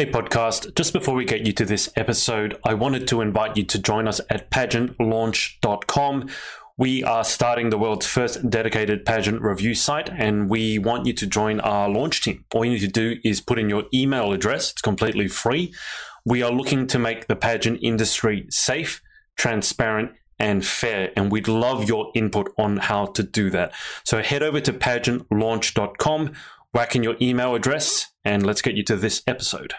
Hey, podcast. Just before we get you to this episode, I wanted to invite you to join us at pageantlaunch.com. We are starting the world's first dedicated pageant review site, and we want you to join our launch team. All you need to do is put in your email address, it's completely free. We are looking to make the pageant industry safe, transparent, and fair, and we'd love your input on how to do that. So head over to pageantlaunch.com, whack in your email address, and let's get you to this episode.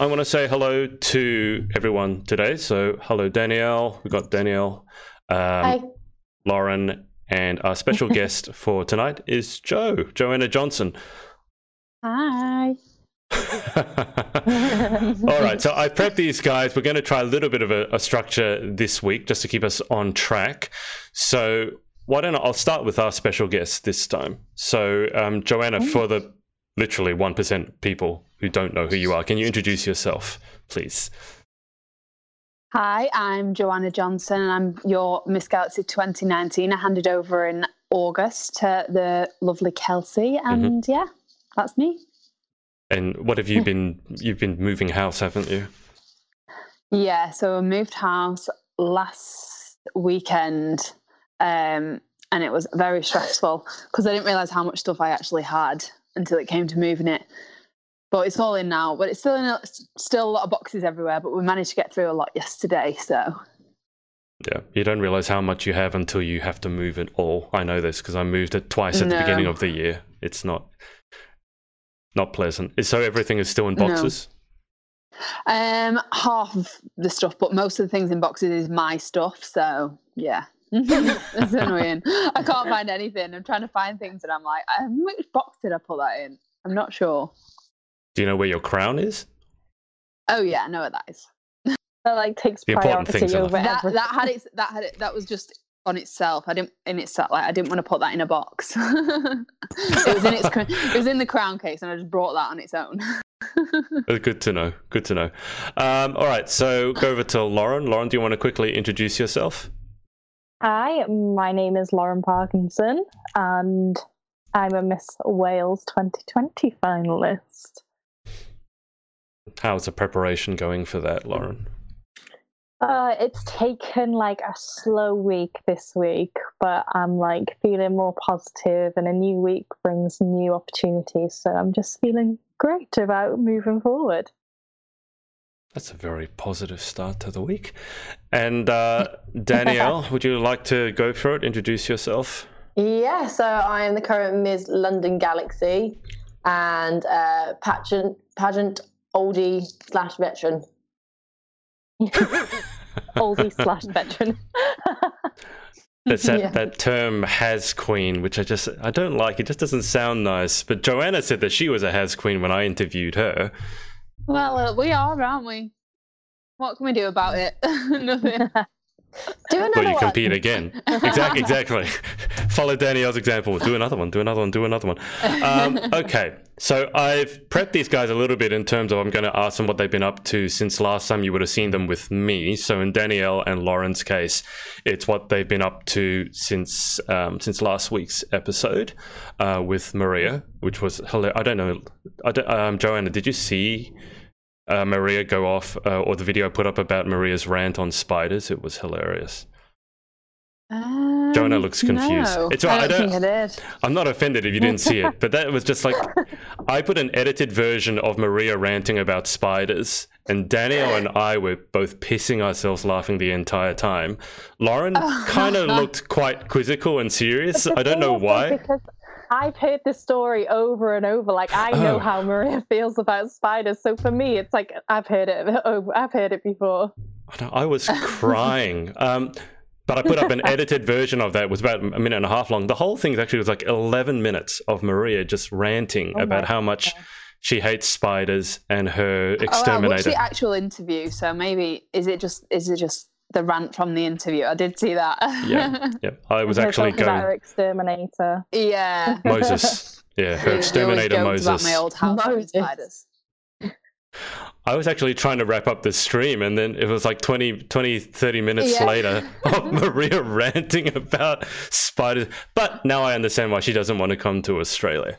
I want to say hello to everyone today. So, hello, Danielle. We've got Danielle, um, Lauren, and our special guest for tonight is Joe, Joanna Johnson. Hi. All right, so I prepped these guys. We're going to try a little bit of a, a structure this week just to keep us on track. So, why don't I, I'll start with our special guest this time. So, um, Joanna, for the literally 1% people who don't know who you are. Can you introduce yourself, please? Hi, I'm Joanna Johnson, and I'm your Miss Galaxy 2019. I handed over in August to the lovely Kelsey, Mm-hmm. and yeah, that's me. And what have you been? You've been moving house, haven't you? Yeah, so I moved house last weekend, um, and it was very stressful because I didn't realize how much stuff I actually had until it came to moving it. But it's all in now. But it's still in a, still a lot of boxes everywhere. But we managed to get through a lot yesterday. So Yeah, you don't realize how much you have until you have to move it all. I know this because I moved it twice at the beginning of the year. It's not not pleasant. So everything is still in No. boxes. um, half of the stuff, but most of the things in boxes is my stuff. So yeah. it's annoying. I can't find anything. I'm trying to find things, and I'm like, um, which box did I put that in? I'm not sure. Do you know where your crown is? Oh yeah, I know what that is. that like takes The priority over that that had it that had it that was just on itself i didn't in itself like i didn't want to put that in a box it was in its it was in the crown case and i just brought that on its own Uh, Good to know. Good to know. Um, all right, so go over to Lauren. Lauren, do you want to quickly introduce yourself? Hi, my name is Lauren Parkinson, and I'm a Miss Wales 2020 finalist. How's the preparation going for that, Lauren? Uh, it's taken like a slow week this week, but I'm like feeling more positive, and a new week brings new opportunities. So I'm just feeling great about moving forward. That's a very positive start to the week. And uh, Danielle, would you like to go for it? Introduce yourself. Yeah, so I am the current Ms. London Galaxy and uh, pageant pageant oldie slash veteran. Oldie slash veteran. That's that, Yeah. that term has queen, which I just I don't like. It just doesn't sound nice. But Joanna said that she was a has queen when I interviewed her. well uh, we are aren't we what can we do about it nothing Do another Well, you one. compete again. Exactly, exactly. Follow Danielle's example. Do another one. Do another one. Do another one. Um, okay, so I've prepped these guys a little bit in terms of I'm going to ask them what they've been up to since last time you would have seen them with me. So in Danielle and Lauren's case, it's what they've been up to since um, since last week's episode uh, with Maria, which was hilarious. I don't know. I don't, um, Joanna, did you see? Uh, Maria go off, uh, or the video I put up about Maria's rant on spiders. It was hilarious. Um, looks confused. no, It's right, I I don't don't- I did. I'm not offended if you didn't see it, but that was just like I put an edited version of Maria ranting about spiders, and Danielle and I were both pissing ourselves laughing the entire time. Lauren kind of looked quite quizzical and serious. I don't know thing is, though, why. Because I've heard this story over and over. Like I know Oh. how Maria feels about spiders. So for me, it's like I've heard it. Over, I've heard it before. I was crying. Um, but I put up an edited version of that. It was about a minute and a half long. The whole thing actually was like 11 minutes of Maria just ranting Oh about how much she hates spiders and her exterminator. Oh, exterminator. what's the actual interview? So maybe is it just is it just the rant from the interview. I did see that. Yeah, yeah. I was actually talking about her going exterminator. yeah. Moses. Yeah, her exterminator joked About Moses. my old house Moses. spiders. I was actually trying to wrap up the stream, and then it was like 20, 20 30 minutes Yeah. later of Maria ranting about spiders. But now I understand why she doesn't want to come to Australia.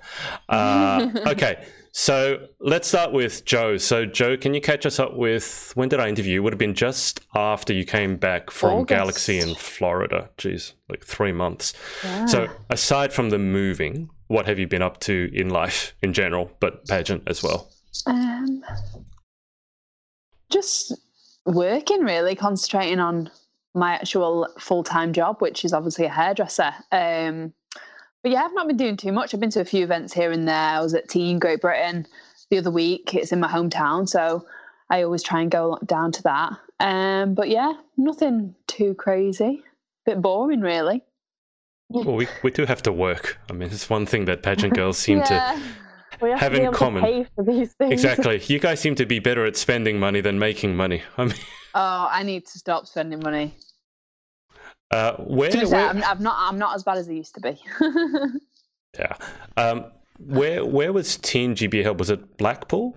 Uh, okay, so let's start with Joe. So, Joe, can you catch us up with when did I interview? you? Would have been just after you came back from August. Galaxy in Florida. Jeez, like three months. Yeah. So, aside from the moving, what have you been up to in life in general, but pageant as well? Um, just working really, concentrating on my actual full time job, which is obviously a hairdresser. Um, but yeah, I've not been doing too much. I've been to a few events here and there. I was at Teen Great Britain the other week. It's in my hometown, so I always try and go down to that. Um, but yeah, nothing too crazy. Bit boring, really. Well, we, we do have to work. I mean, it's one thing that pageant girls seem to yeah. We have Have to in common. to pay for these things. exactly. You guys seem to be better at spending money than making money. I mean, Oh, I need to stop spending money. Uh, where, To be fair, where I'm, I'm not. I'm not as bad as I used to be. yeah, um, where where was Teen GB held? Was it Blackpool?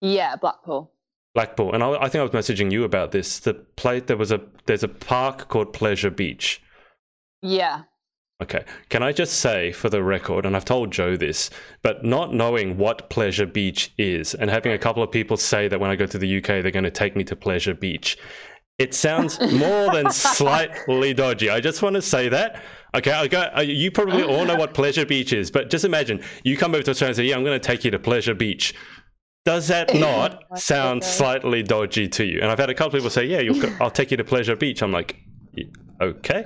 yeah, Blackpool. Blackpool, and I, I think I was messaging you about this. The play there was a there's a park called Pleasure Beach. Yeah. Okay. Can I just say for the record, and I've told Joe this, but not knowing what Pleasure Beach is and having a couple of people say that when I go to the UK they're going to take me to Pleasure Beach, it sounds more than slightly dodgy. I just want to say that. Okay, I got, uh, you probably all know what Pleasure Beach is, but just imagine you come over to Australia and say, Yeah, I'm going to take you to Pleasure Beach. Does that not sound slightly dodgy to you? And I've had a couple of people say, Yeah, you'll, I'll take you to Pleasure Beach. I'm like, "Y- Okay.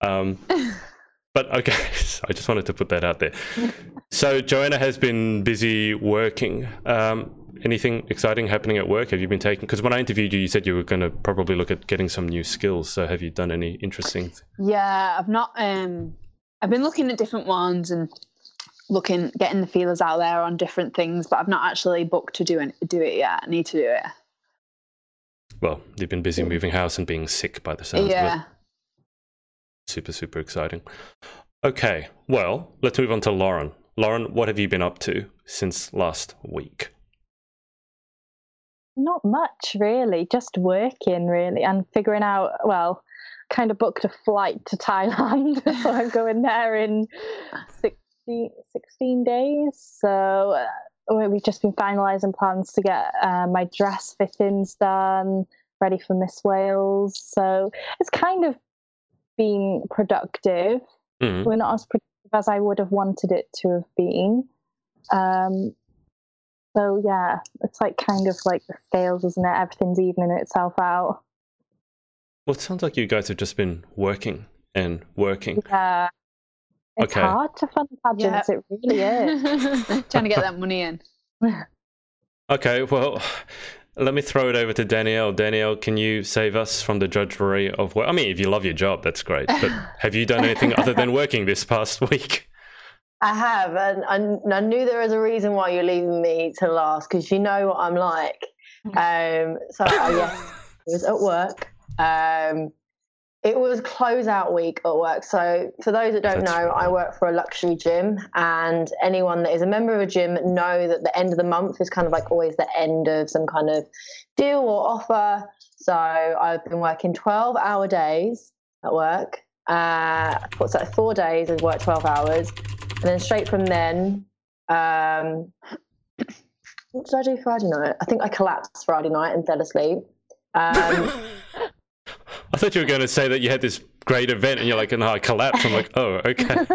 Um, but okay, I just wanted to put that out there. So Joanna has been busy working. Um, anything exciting happening at work? Have you been taking? Because when I interviewed you, you said you were going to probably look at getting some new skills. So have you done any interesting? Yeah, I've not. Um, I've been looking at different ones and looking, getting the feelers out there on different things, but I've not actually booked to do it. Do it yet. I need to do it. Well, you've been busy moving house and being sick by the sounds of it. yeah. Super, super exciting. Okay, well, let's move on to Lauren. Lauren, what have you been up to since last week? Not much, really. Just working, really, and figuring out. Well, kind of booked a flight to Thailand, so I'm going there in 16, 16 days. So uh, we've just been finalising plans to get uh, my dress fittings done, ready for Miss Wales. So it's kind of been productive. Mhm. We're not as productive as I would have wanted it to have been. Um, so yeah, it's like kind of like the scales, isn't it? Everything's evening itself out. Well, it sounds like you guys have just been working and working. Yeah. It's Okay. hard to fund pageants, it really is. Trying to get that money in. Okay, well, let me throw it over to Danielle. Danielle, can you save us from the drudgery of work? I mean, if you love your job, that's great. But have you done anything other than working this past week? I have, and I, I knew there was a reason why you're leaving me to last because you know what I'm like. Um, so uh, yes, it was at work. Um, it was closeout week at work. So for those that don't That's know, I work for a luxury gym, and anyone that is a member of a gym know that the end of the month is kind of like always the end of some kind of deal or offer. So I've been working 12 hour days at work. Uh, what's that? Four days and worked 12 hours. And then straight from then, um, what did I do Friday night? I think I collapsed Friday night and fell asleep. Um, I thought you were going to say that you had this great event and you're like, no, I collapsed. I'm like, oh, okay.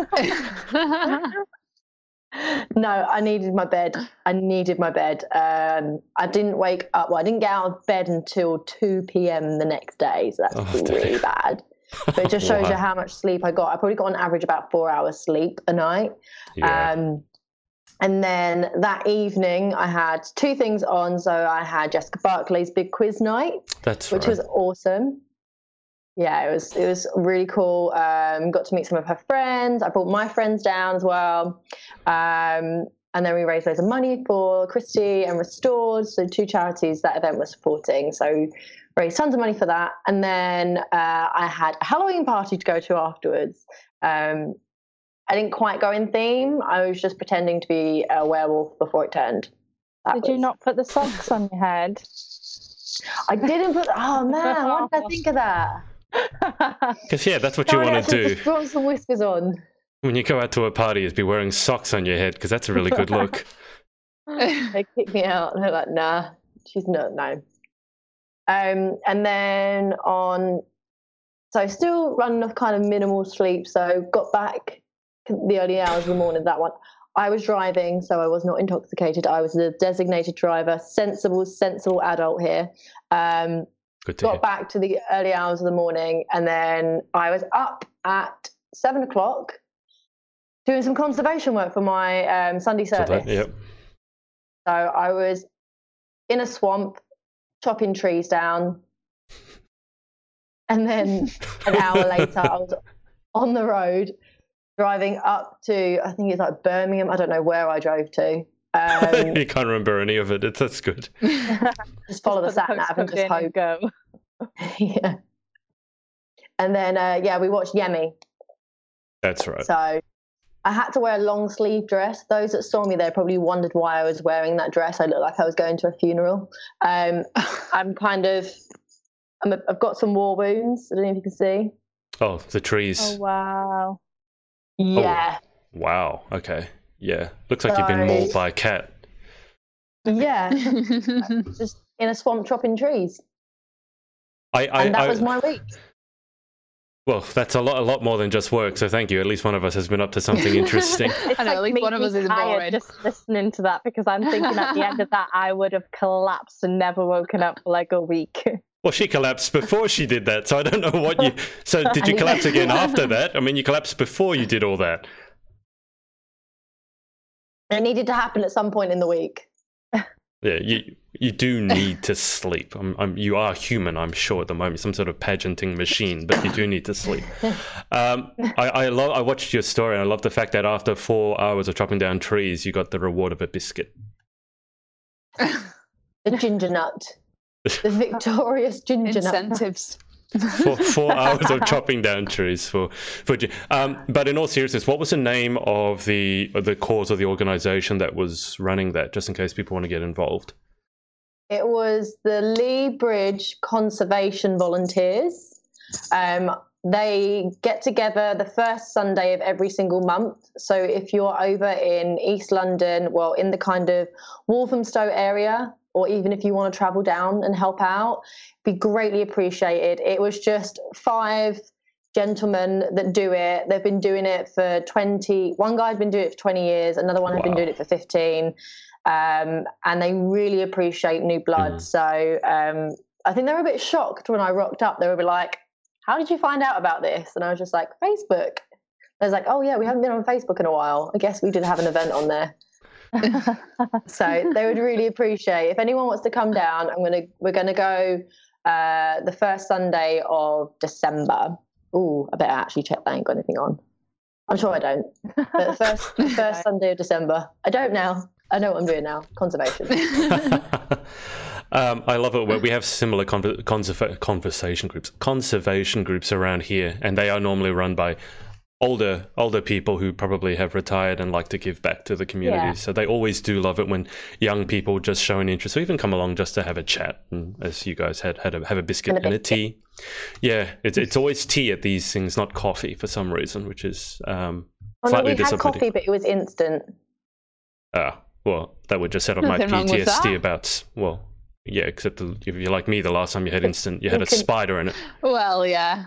no, I needed my bed. I needed my bed. Um, I didn't wake up. Well, I didn't get out of bed until 2 p.m. the next day. So that's Oh, really dear. bad. But it just shows you how much sleep I got. I probably got on average about four hours sleep a night. Yeah. Um, and then that evening, I had two things on. So I had Jessica Barclay's big quiz night, that's which right. was awesome. Yeah, it was it was really cool. Um, got to meet some of her friends. I brought my friends down as well. Um, and then we raised loads of money for Christie and Restored, so two charities that event was supporting. So raised tons of money for that. And then uh, I had a Halloween party to go to afterwards. Um, I didn't quite go in theme. I was just pretending to be a werewolf before it turned. That Did you not put the socks on your head? I didn't put. Oh man, why did I think of that? Because yeah, that's what you want to do Just brought some whiskers on. when you go out to a party. Is be wearing socks on your head because that's a really good look. They kicked me out. And they're like, nah, she's not, no. Um, and then on, so still running off kind of minimal sleep. So got back the early hours of the morning, that one. I was driving, so I was not intoxicated. I was the designated driver, sensible, sensible adult here. Um, Good to hear. got back to the early hours of the morning, and then I was up at seven o'clock doing some conservation work for my um, Sunday So service. that- yep. So I was in a swamp, chopping trees down. And then an hour later, I was on the road driving up to, I think it's like Birmingham. I don't know where I drove to. Um, you can't remember any of it. It's, that's good. just follow the sat nav and just hope. go. yeah. And then, uh, yeah, we watched Yemi. That's right. So I had to wear a long sleeve dress. Those that saw me there probably wondered why I was wearing that dress. I looked like I was going to a funeral. Um, I'm kind of, I'm a, I've got some war wounds. I don't know if you can see. Oh, the trees. Oh wow. Yeah, Wow. Okay. Yeah. Looks like you've been mauled by a cat. yeah, just in a swamp chopping trees, I, I, and that I was my week. Well, that's a lot, a lot more than just work. So thank you. At least one of us has been up to something interesting. It's I know, at least one of us being is tired boring. Just listening to that because I'm thinking at the end of that I would have collapsed and never woken up for like a week. well, she collapsed before she did that, so I don't know what you. So did you collapse again after that? I mean, you collapsed before you did all that. It needed to happen at some point in the week. Yeah, you you do need to sleep. I'm, I'm, you are human, I'm sure, at the moment, some sort of pageanting machine, but you do need to sleep. Um, I I, love, I watched your story, and I love the fact that after four hours of chopping down trees, you got the reward of a biscuit. The ginger nut, the victorious ginger nut. Incentives. Four, four hours of chopping down trees for for. Um, but in all seriousness, what was the name of the the cause of the organization that was running that? Just in case people want to get involved. It was the Lea Bridge Conservation Volunteers. Um, they get together the first Sunday of every single month. So if you're over in East London, well, in the kind of Walthamstow area, or even if you want to travel down and help out, be greatly appreciated. It was just five gentlemen that do it. They've been doing it for 20, one guy's been doing it for 20 years, another one had been doing it for 15 um, and they really appreciate new blood. Mm. So um, I think they were a bit shocked when I rocked up. They were a bit like, "How did you find out about this?" And I was just like, "Facebook." I was like, "Oh yeah, we haven't been on Facebook in a while. I guess we did have an event on there." So they would really appreciate if anyone wants to come down. I'm gonna we're gonna go uh, the first Sunday of December. Ooh, I better actually check that I ain't got anything on. I'm sure I don't. But the first first Sunday of December. I don't now. I know what I'm doing now. Conservation. um, I love it where we have similar con- conserva- conversation groups, conservation groups around here, and they are normally run by older older people who probably have retired and like to give back to the community. Yeah. So they always do love it when young people just show an interest, or even come along just to have a chat, and as you guys had had a, have a biscuit And and a a, tea. Yeah, it's it's always tea at these things, not coffee for some reason, which is um, Oh, no, slightly we had coffee, but it was instant. Ah, well, that would just set off my Nothing wrong with PTSD about, well, yeah, except the, if you're like me, the last time you had instant, you had a spider in it. well, yeah.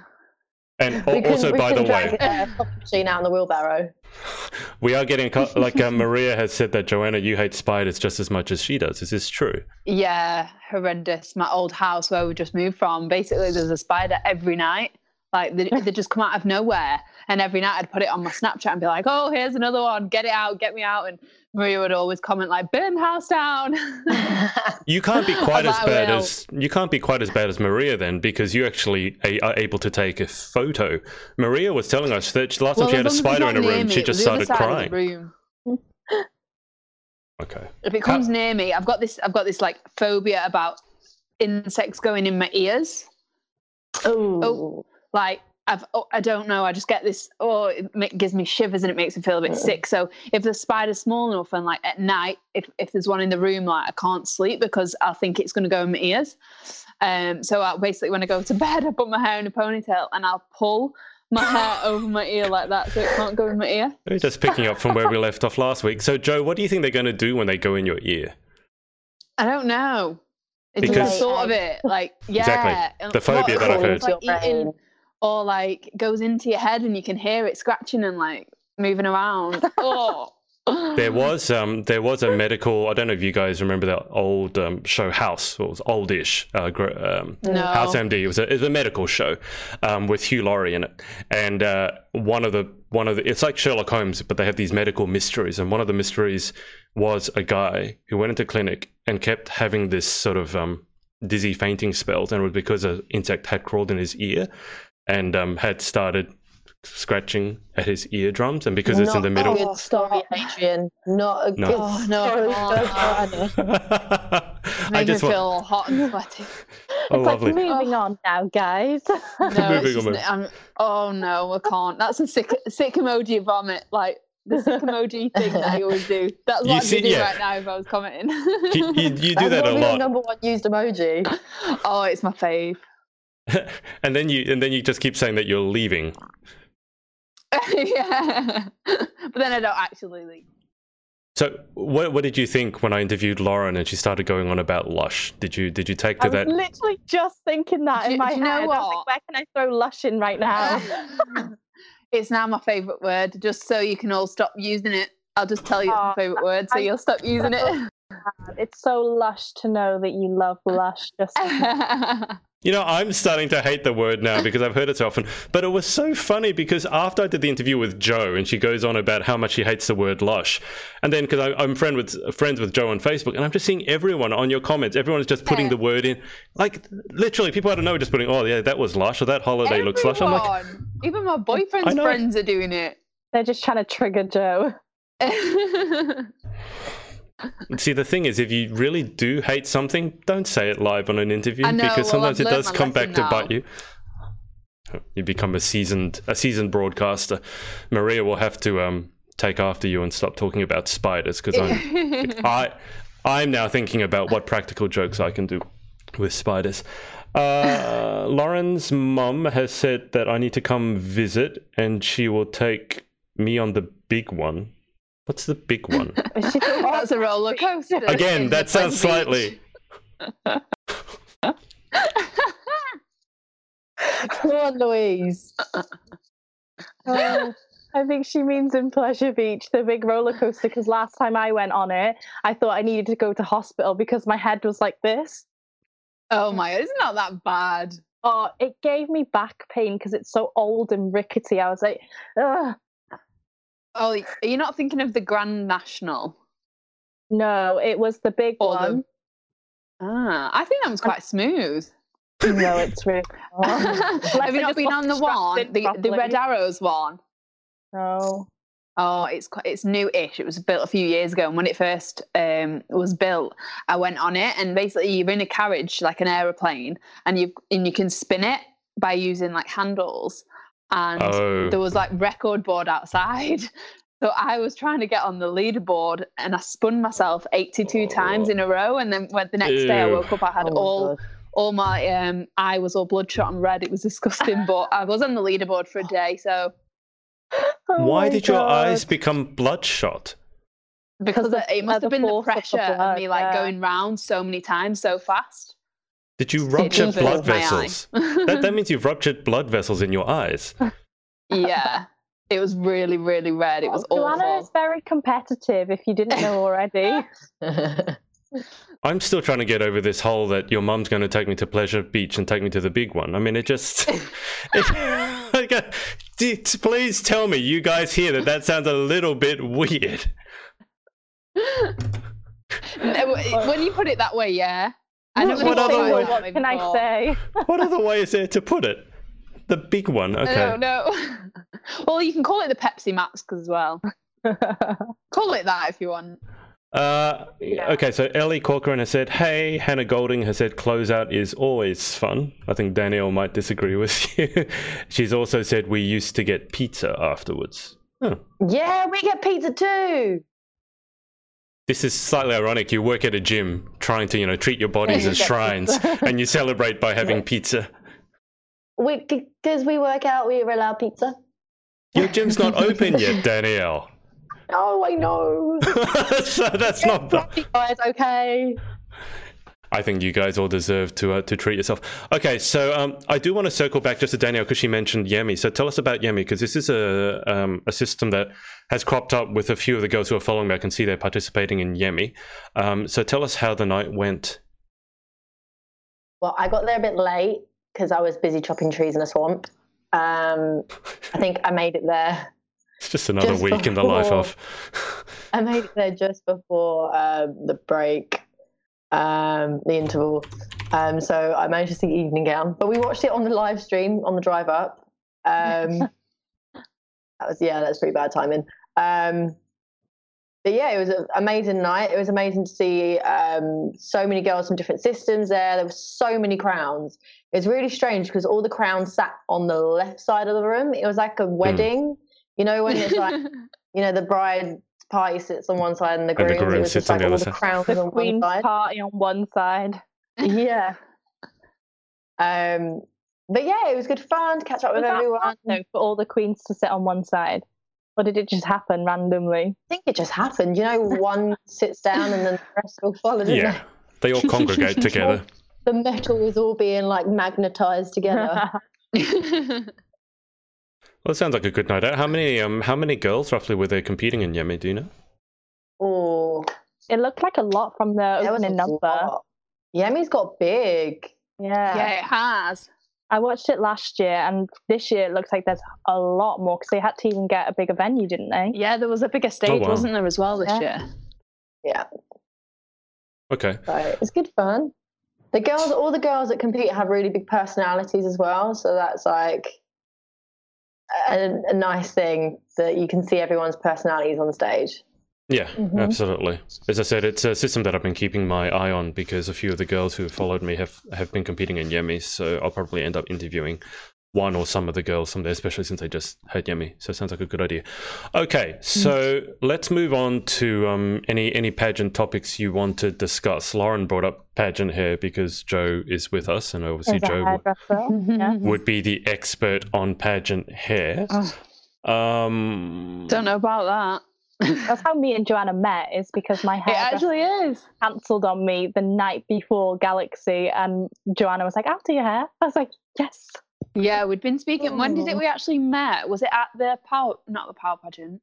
And We also, by the way, a machine out in the wheelbarrow. we are getting, like uh, Maria has said that, Joanna, you hate spiders just as much as she does. Is this true? Yeah, horrendous. My old house where we just moved from, basically there's a spider every night. Like they, they just come out of nowhere. And every night I'd put it on my Snapchat and be like, oh, here's another one. Get it out, get me out. And Maria would always comment like, burn the house down. You can't be quite as That bad as you can't be quite as bad as Maria then, because you actually a, are able to take a photo. Maria was telling us that the last time she had a as long as it's spider in not a room, me, she just started side of the crying. Okay. If it comes near me, I've got this. I've got this like phobia about insects going in my ears. Oh, Like I've, oh, I don't know. I just get this. Oh, it ma- gives me shivers and it makes me feel a bit sick. So if the spider's small enough and like at night, if if there's one in the room, like I can't sleep because I think it's going to go in my ears. Um, so I basically when I go to bed, I put my hair in a ponytail and I'll pull my hair over my ear like that so it can't go in my ear. We're just picking up from where we left off last week. So, Joe, what do you think they're going to do when they go in your ear? I don't know. It's Because- the thought of it, like yeah, Exactly. The phobia that I've heard. like eating- brain. Or like goes into your head and you can hear it scratching and like moving around. Oh, There was um, there was a medical. I don't know if you guys remember that old um, show House. It was oldish. Uh, gr- um, no. House MD. It was a, it was a medical show um, with Hugh Laurie in it, and uh, one of the one of the it's like Sherlock Holmes, but they have these medical mysteries, and one of the mysteries was a guy who went into clinic and kept having this sort of um, dizzy fainting spells, and it was because an insect had crawled in his ear and um, had started scratching at his eardrums, and because it's in Not the middle. a good story, Adrian. Not a No. good Oh, no, I story. can't. Don't try it. I Make me just want. feel hot and sweaty. Oh, it's lovely. like moving on now, guys. No, Moving just, on. I'm, oh no, I can't. That's a sick, sick emoji vomit. Like the sick emoji thing that I always do. That's what see- I'd be doing yeah. right now if I was commenting. You, you, you do That's that a probably your lot, number one used emoji. oh, it's my fave. and then you and then you just keep saying that you're leaving. yeah, but then I don't actually leave. So, what what did you think when I interviewed Lauren and she started going on about Lush? Did you did you take I to was that? literally just thinking that Do in my do you know head. I was what? like, where can I throw lush in right now? it's now my favourite word, just so you can all stop using it. I'll just tell you it's my Oh, favourite word, so I- you'll stop using it. It's so lush to know that you love lush. Just You know, I'm starting to hate the word now because I've heard it so often. But it was so funny because after I did the interview with Joe, and she goes on about how much she hates the word lush, and then because I'm friend with friends with Joe on Facebook, and I'm just seeing everyone on your comments, everyone's just putting Yeah. the word in, like literally people I don't know are just putting, oh yeah, that was lush, or that holiday looks lush. I'm like, even my boyfriend's friends are doing it. they're just trying to trigger Joe. See, the thing is, if you really do hate something, don't say it live on an interview know, because well, sometimes I've it does come back lesson to bite you. You become a seasoned a seasoned broadcaster. Maria will have to um, take after you and stop talking about spiders because I'm I I'm now thinking about what practical jokes I can do with spiders. Uh, Lauren's mum has said that I need to come visit, and she will take me on the big one. What's the big one? She still- That's a roller coaster. Again, that sounds Pleasure slightly. Come on, Louise. Oh, I think she means in Pleasure Beach, the big roller coaster. Because last time I went on it, I thought I needed to go to hospital because my head was like this. Oh my god, it's not that bad. Oh, it gave me back pain because it's so old and rickety. I was like, Ugh. Oh, are you not thinking of the Grand National? no, it was the big Or the- one. Ah, I think that was quite smooth. No, it's really. Have you not been on the one, the, the. Red Arrows one? No. Oh, it's quite, it's new-ish. It was built a few years ago, and when it first um, was built, I went on it, and basically you're in a carriage like an aeroplane, and you and you can spin it by using like handles, and Oh. there was like record board outside. So I was trying to get on the leaderboard, and I spun myself 82 times in a row, and then when the next day I woke up, I had Oh all God. all my um eye was all bloodshot and red. It was disgusting, but I was on the leaderboard for a day, so Oh Why my did your eyes become bloodshot? because the- it must have been the force of the pressure of me like yeah. going round so many times so fast. Did you rupture blood vessels? that, that means you've ruptured blood vessels in your eyes. yeah, it was really, really red. It was Joanna is very competitive. If you didn't know already. I'm still trying to get over this whole that your mum's going to take me to Pleasure Beach and take me to the big one. I mean, it just. it, like, uh, d- t- please tell me, you guys hear that that sounds a little bit weird. when you put it that way, yeah. I What- never what thought other about way- what can I say? What other way is there to put it? The big one, I okay. don't know. well, you can call it the Pepsi Max as well. Call it that if you want. Uh, okay, so Ellie Corcoran has said, "Hey." Hannah Golding has said, "Closeout is always fun." I think Danielle might disagree with you. She's also said we used to get pizza afterwards. Huh. Yeah, we get pizza too. This is slightly ironic. You work at a gym, trying to you know treat your bodies as shrines, and you celebrate by having pizza. We because we work out, we are allowed pizza. Your gym's not open yet, Danielle. Oh, I know. so that's not. The... guys, okay. I think you guys all deserve to uh, to treat yourself. Okay, so um, I do want to circle back just to Danielle because she mentioned Yemi. So tell us about Yemi because this is a um, a system that has cropped up with a few of the girls who are following me. I can see they're participating in Yemi. Um, so tell us how the night went. Well, I got there a bit late because I was busy chopping trees in a swamp. Um, I think I made it there. It's just another Just week in the life of. I made it there just before um, the break, um, the interval. Um, so I managed to see Evening Gown, but we watched it on the live stream on the drive up. Um, that was yeah, that's pretty bad timing. Um, but yeah, it was an amazing night. It was amazing to see um, so many girls from different systems there. There were so many crowns. It was really strange because all the crowns sat on the left side of the room. It was like a wedding, you know, when it's like you know the bride party sits on one side and the And the groom, groom it was sits on like the all other the side. crowns The on one Queen's side. party on one side. Yeah. Um, but yeah, it was good fun to catch up with Was that everyone. hard, though, for all the queens to sit on one side? Or did it just happen randomly? I think it just happened. You know, one sits down and then the rest will follow. Yeah, it? they all congregate together. The metal is all being like magnetized together. Well, it sounds like a good night out. How many um how many girls roughly were there competing in Yemi? Do you know? oh, it looked like a lot from the there opening number. lot. Yemi's got big. Yeah. yeah, it has. I watched it last year, and this year it looks like there's a lot more because they had to even get a bigger venue, didn't they? Yeah, there was a bigger stage, Oh, wow. wasn't there, as well this Yeah. year? Yeah, Okay. so it's good fun. The girls, all the girls that compete have really big personalities as well. So that's like a, a nice thing that you can see everyone's personalities on stage. Yeah, Mhm. absolutely. As I said, it's a system that I've been keeping my eye on because a few of the girls who have followed me have, have been competing in Yemi, so I'll probably end up interviewing one or some of the girls from there, especially since I just heard Yemi. So it sounds like a good idea. Okay, so let's move on to um, any any pageant topics you want to discuss. Lauren brought up pageant hair because Joe is with us, and obviously Is Joe w- Yeah. would be the expert on pageant hair. Oh, Um, don't know about that. That's how me and Joanna met, is because my hair actually is. cancelled on me the night before Galaxy, and Joanna was like, I'll your hair. I was like, yes. Yeah, we'd been speaking. When did it Oh. we actually met? Was it at the power? Not the power pageant.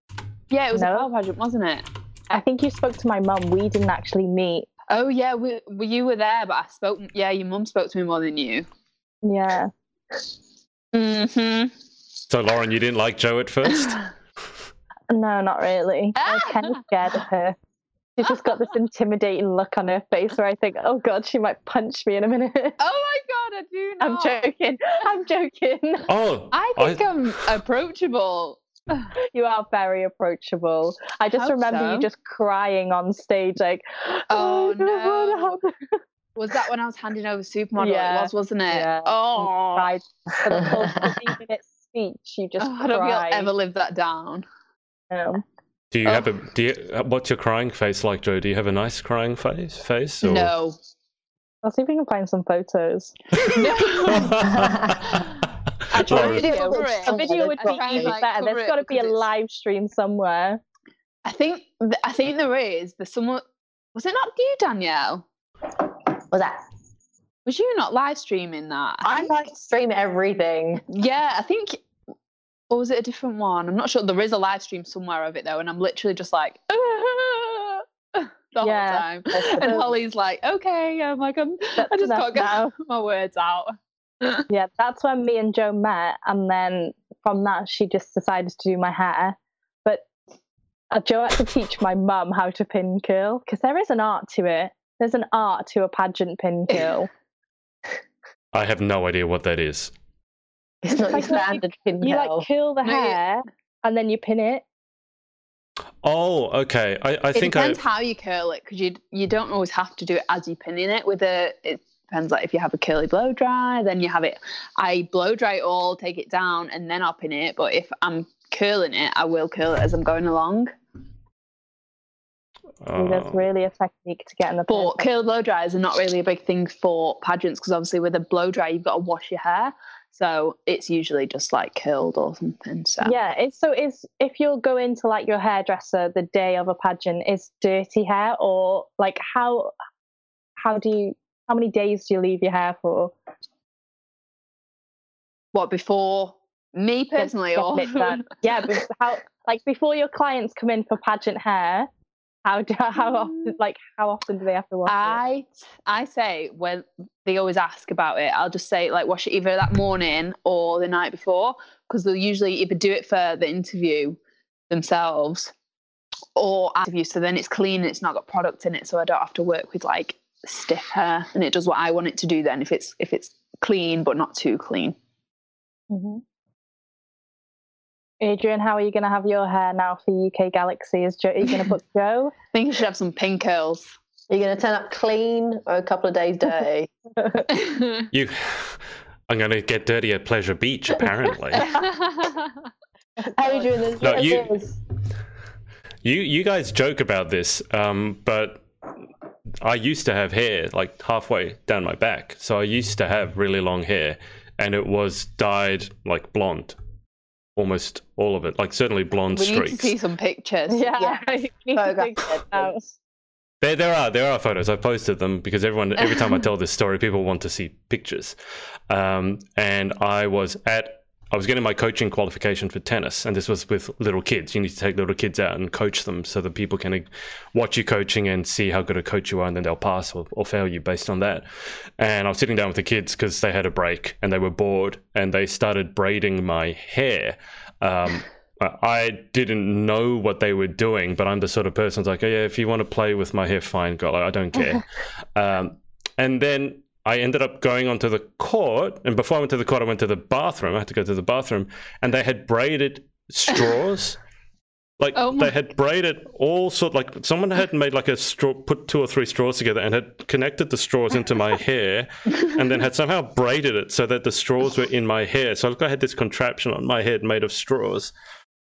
Yeah, it was No. a power pageant, wasn't it? I think you spoke to my mum. We didn't actually meet. Oh yeah, we, we you were there, but I spoke. Yeah, your mum spoke to me more than you. Yeah. Mm-hmm. So, Lauren, you didn't like Joe at first? No, not really. I was kind of scared of her. She's just got this intimidating look on her face where I think, oh god, she might punch me in a minute. Oh my god, I do not. I'm joking. I'm joking. Oh, I think I... am approachable. You are very approachable. I just Hope remember so. you just crying on stage, like, Oh, I don't wanna no. Was that when I was handing over supermodel? Yeah. It was, wasn't it? Yeah. Oh, cried for the whole 15 minute speech. You just Oh, I don't think. I'll ever live that down. No. do you Oh. have a do you? uh, What's your crying face like, Joe? Do you have a nice crying face? Face? Or... No. I'll see if we can find some photos. I tried to Video it. A video would be even like, better. There's got to be a live stream somewhere. I think th- I think there is. There's someone. Was it not you, Danielle? Was that? Was you not live streaming that? I I like stream everything. yeah, I think. Or was it a different one? I'm not sure. There is a live stream somewhere of it though, and I'm literally just like the Yeah. whole time. And Holly's like, "Okay," I'm like, I'm, I just enough can't get now. my words out. Yeah, that's when me and Joe met, and then from that she just decided to do my hair. But uh, Joe had to teach my mum how to pin curl because there is an art to it. There's an art to a pageant pin curl. I have no idea what that is. It's not your Like, like, standard pin you curl. like curl the No, you- hair and then you pin it. Oh, okay. I, I it think I, It depends how you curl it because you you don't always have to do it as you pinning it. With a it depends like if you have a curly blow dry, then you have it. I blow dry it all, take it down, and then I'll pin it. But if I'm curling it, I will curl it as I'm going along. So That's oh, really a technique to get in the But perfect- curl blow dryers are not really a big thing for pageants because obviously with a blow dry you've got to wash your hair, so it's usually just like curled or something. So Yeah, it's so is if you're going to like your hairdresser the day of a pageant, is dirty hair or like how how do you how many days do you leave your hair for? what before me personally or Getting it done. yeah, but how like before your clients come in for pageant hair, how do how often like how often do they have to wash it? I I say when they always ask about it, I'll just say like wash it either that morning or the night before because they'll usually either do it for the interview themselves or after interview. So then it's clean and it's not got product in it, so I don't have to work with like stiff hair and it does what I want it to do. Then if it's if it's clean but not too clean. Mhm. Adrian, how are you going to have your hair now for UK Galaxy? Is Joe, are you going to put Joe? I think you should have some pink curls. Are you going to turn up clean or a couple of days dirty? you. I'm going to get dirty at Pleasure Beach, apparently. Adrian, there's No, what you- it is. You you guys joke about this, um, but I used to have hair like halfway down my back. So I used to have really long hair, and it was dyed like blonde, almost all of it, like certainly blonde we need to streaks. see some pictures. yeah, Yeah. you need to dig that out. There, there are there are photos. I posted them because everyone every time I tell this story, people want to see pictures. Um, and I was at I was getting my coaching qualification for tennis, and this was with little kids. You need to take little kids out and coach them so that people can uh, watch you coaching and see how good a coach you are, and then they'll pass or, or fail you based on that. And I was sitting down with the kids because they had a break and they were bored, and they started braiding my hair. Um, I didn't know what they were doing, but I'm the sort of person who's like, oh, yeah, if you want to play with my hair, fine, go. Like, I don't care. um, and then I ended up going onto the court, and before I went to the court, I went to the bathroom. I had to go to the bathroom, and they had braided straws. Like Oh they had braided all sort like someone had made like a straw, put two or three straws together, and had connected the straws into my hair, and then had somehow braided it so that the straws were in my hair. So I had this contraption on my head made of straws.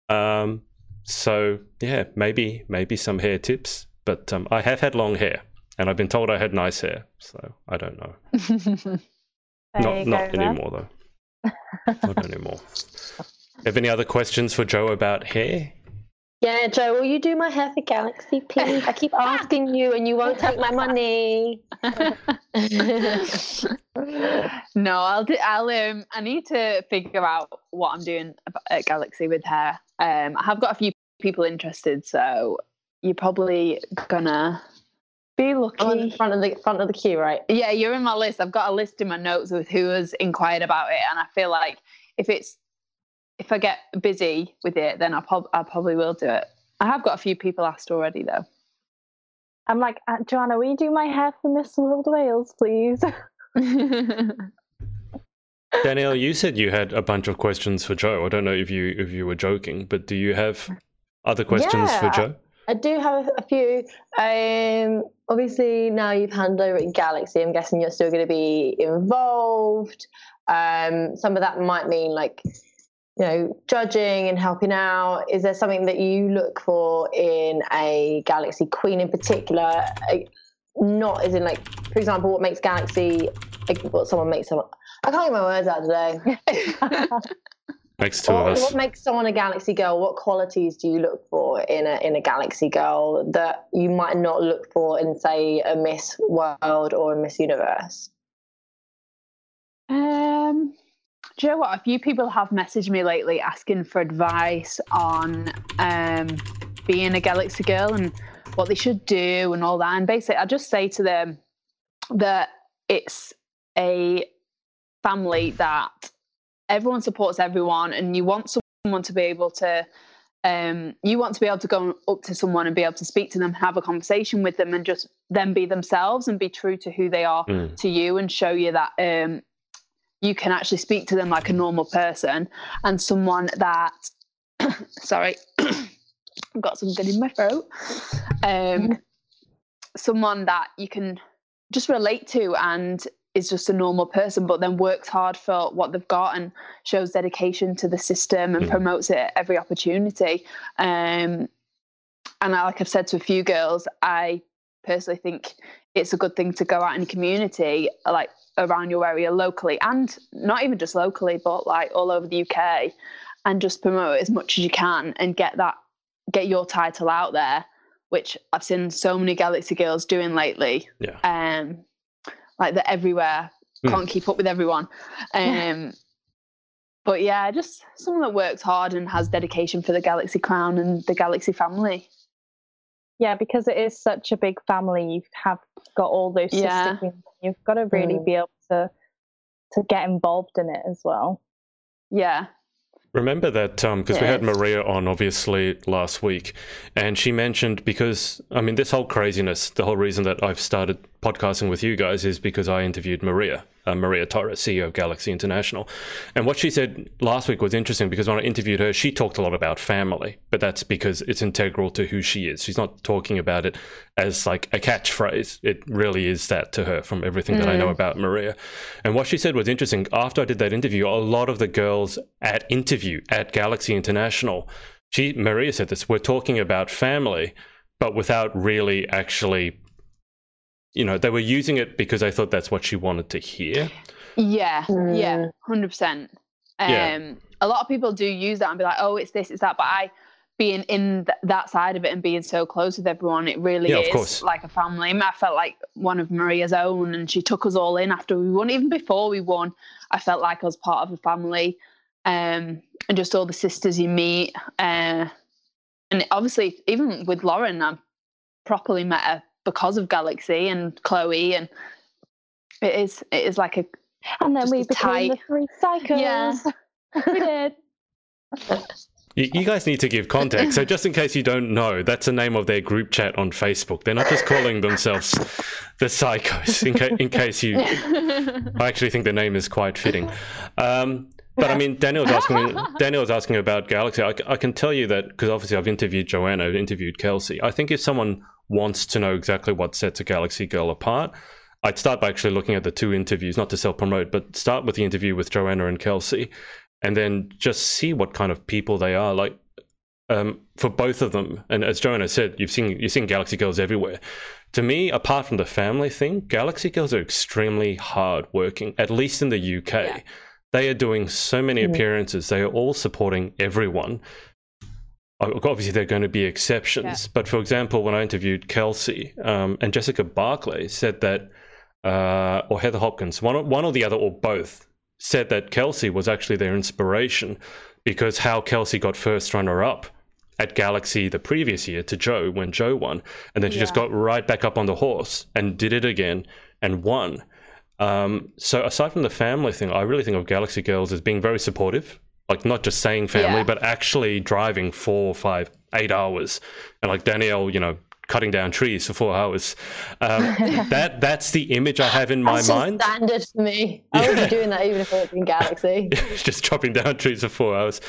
Um, so yeah, maybe maybe some hair tips, but um, I have had long hair, and I've been told I had nice hair, so I don't know. Not not then. anymore though. not anymore. Have any other questions for Joe about hair? Yeah, Joe, will you do my hair for Galaxy, please? I keep asking you and you won't take my money. no, I'll do. I'll. Um, I need to figure out what I'm doing at Galaxy with hair. Um, I have got a few people interested, so you're probably gonna be lucky. I'm on the front of the front of the queue, right? Yeah, you're in my list. I've got a list in my notes with who has inquired about it, and I feel like if it's if I get busy with it, then I, prob- I probably will do it. I have got a few people asked already, though. I'm like, uh, Joanna, will you do my hair for Miss World Wales, please? Danielle, you said you had a bunch of questions for Joe. I don't know if you if you were joking, but do you have other questions for Yeah. Joe? I do have a few. Um, obviously, now you've handed over at Galaxy, I'm guessing you're still going to be involved. Um, some of that might mean like, you know, judging and helping out. Is there something that you look for in a Galaxy Queen in particular? Not as in like, for example, what makes Galaxy, like what someone makes someone. I can't get my words out today. Makes two of What, us. what makes someone a galaxy girl? What qualities do you look for in a in a galaxy girl that you might not look for in, say, a Miss World or a Miss Universe? Um, do you know what? A few people have messaged me lately asking for advice on um, being a Galaxy girl and what they should do and all that. And basically, I just say to them that it's a family that everyone supports everyone, and you want someone to be able to. Um, you want to be able to go up to someone and be able to speak to them, have a conversation with them, and just them be themselves and be true to who they are Mm. to you, and show you that um, you can actually speak to them like a normal person and someone that sorry I've got something in my throat. Um, someone that you can just relate to and is just a normal person, but then works hard for what they've got and shows dedication to the system and Mhm. promotes it at every opportunity. Um, and I, like I've said to a few girls, I personally think it's a good thing to go out in the community, like around your area locally, and not even just locally, but like all over the UK, and just promote it as much as you can and get that, get your title out there, which I've seen so many Galaxy girls doing lately. Yeah. Um, like they're everywhere, Hmm. can't keep up with everyone. Um, but yeah, just someone that works hard and has dedication for the Galaxy Crown and the Galaxy family. Yeah, because it is such a big family. You have got all those Yeah. sister. You've got to really Mm. be able to to get involved in it as well. Yeah. Remember that um, because we had Maria on obviously last week, and she mentioned because I mean this whole craziness, the whole reason that I've started podcasting with you guys is because I interviewed Maria, uh, Maria Torres, CEO of Galaxy International, and what she said last week was interesting because when I interviewed her, she talked a lot about family, but that's because it's integral to who she is. She's not talking about it as like a catchphrase. It really is that to her from everything that I know about Maria. And what she said was interesting. After I did that interview, a lot of the girls at interview at Galaxy International, she Maria said this, we're talking about family, but without really actually you know, they were using it because they thought that's what she wanted to hear. Yeah. Yeah. Mm. Hundred percent. Um Yeah. a lot of people do use that and be like, oh, it's this, it's that. But I being in th- that side of it and being so close with everyone, it really Yeah, of is course. like a family. I felt like one of Maria's own, and she took us all in after we won. Even before we won, I felt like I was part of a family, um, and just all the sisters you meet. Uh, and obviously, even with Lauren, I properly met her because of Galaxy and Chloe, and it is it is like a And then we as became the three Psychos. Yeah. we did. You, you guys need to give context. So, just in case you don't know, that's the name of their group chat on Facebook. They're not just calling themselves the Psychos. In, ca- in case you, I actually think the name is quite fitting. Um, but I mean, Danielle's asking. Danielle's asking about Galaxy. I can tell you that because obviously I've interviewed Joanna, I've interviewed Kelsey. I think if someone wants to know exactly what sets a Galaxy girl apart, I'd start by actually looking at the two interviews, not to self promote, but start with the interview with Joanna and Kelsey, and then just see what kind of people they are. Like um, for both of them, and as Joanna said, you've seen you've seen Galaxy girls everywhere. To me, apart from the family thing, Galaxy girls are extremely hard working. At least in the UK, Yeah. they are doing so many Mm. appearances. They are all supporting everyone. O- Obviously, there are going to be exceptions, but for example, when I interviewed Kelsey um, and Jessica Barclay said that, uh, or Heather Hopkins, one or, one or the other, or both, said that Kelsey was actually their inspiration because how Kelsey got first runner up at Galaxy the previous year to Joe when Joe won, and then she just got right back up on the horse and did it again and won. Um, so aside from the family thing, I really think of Galaxy Girls as being very supportive, like not just saying family, Yeah. but actually driving four, five, eight hours, and like Danielle, you know, cutting down trees for four hours. Um, that that's the image I have in my That's mind. standard for me. I would be doing that even if I was in Galaxy. just chopping down trees for four hours.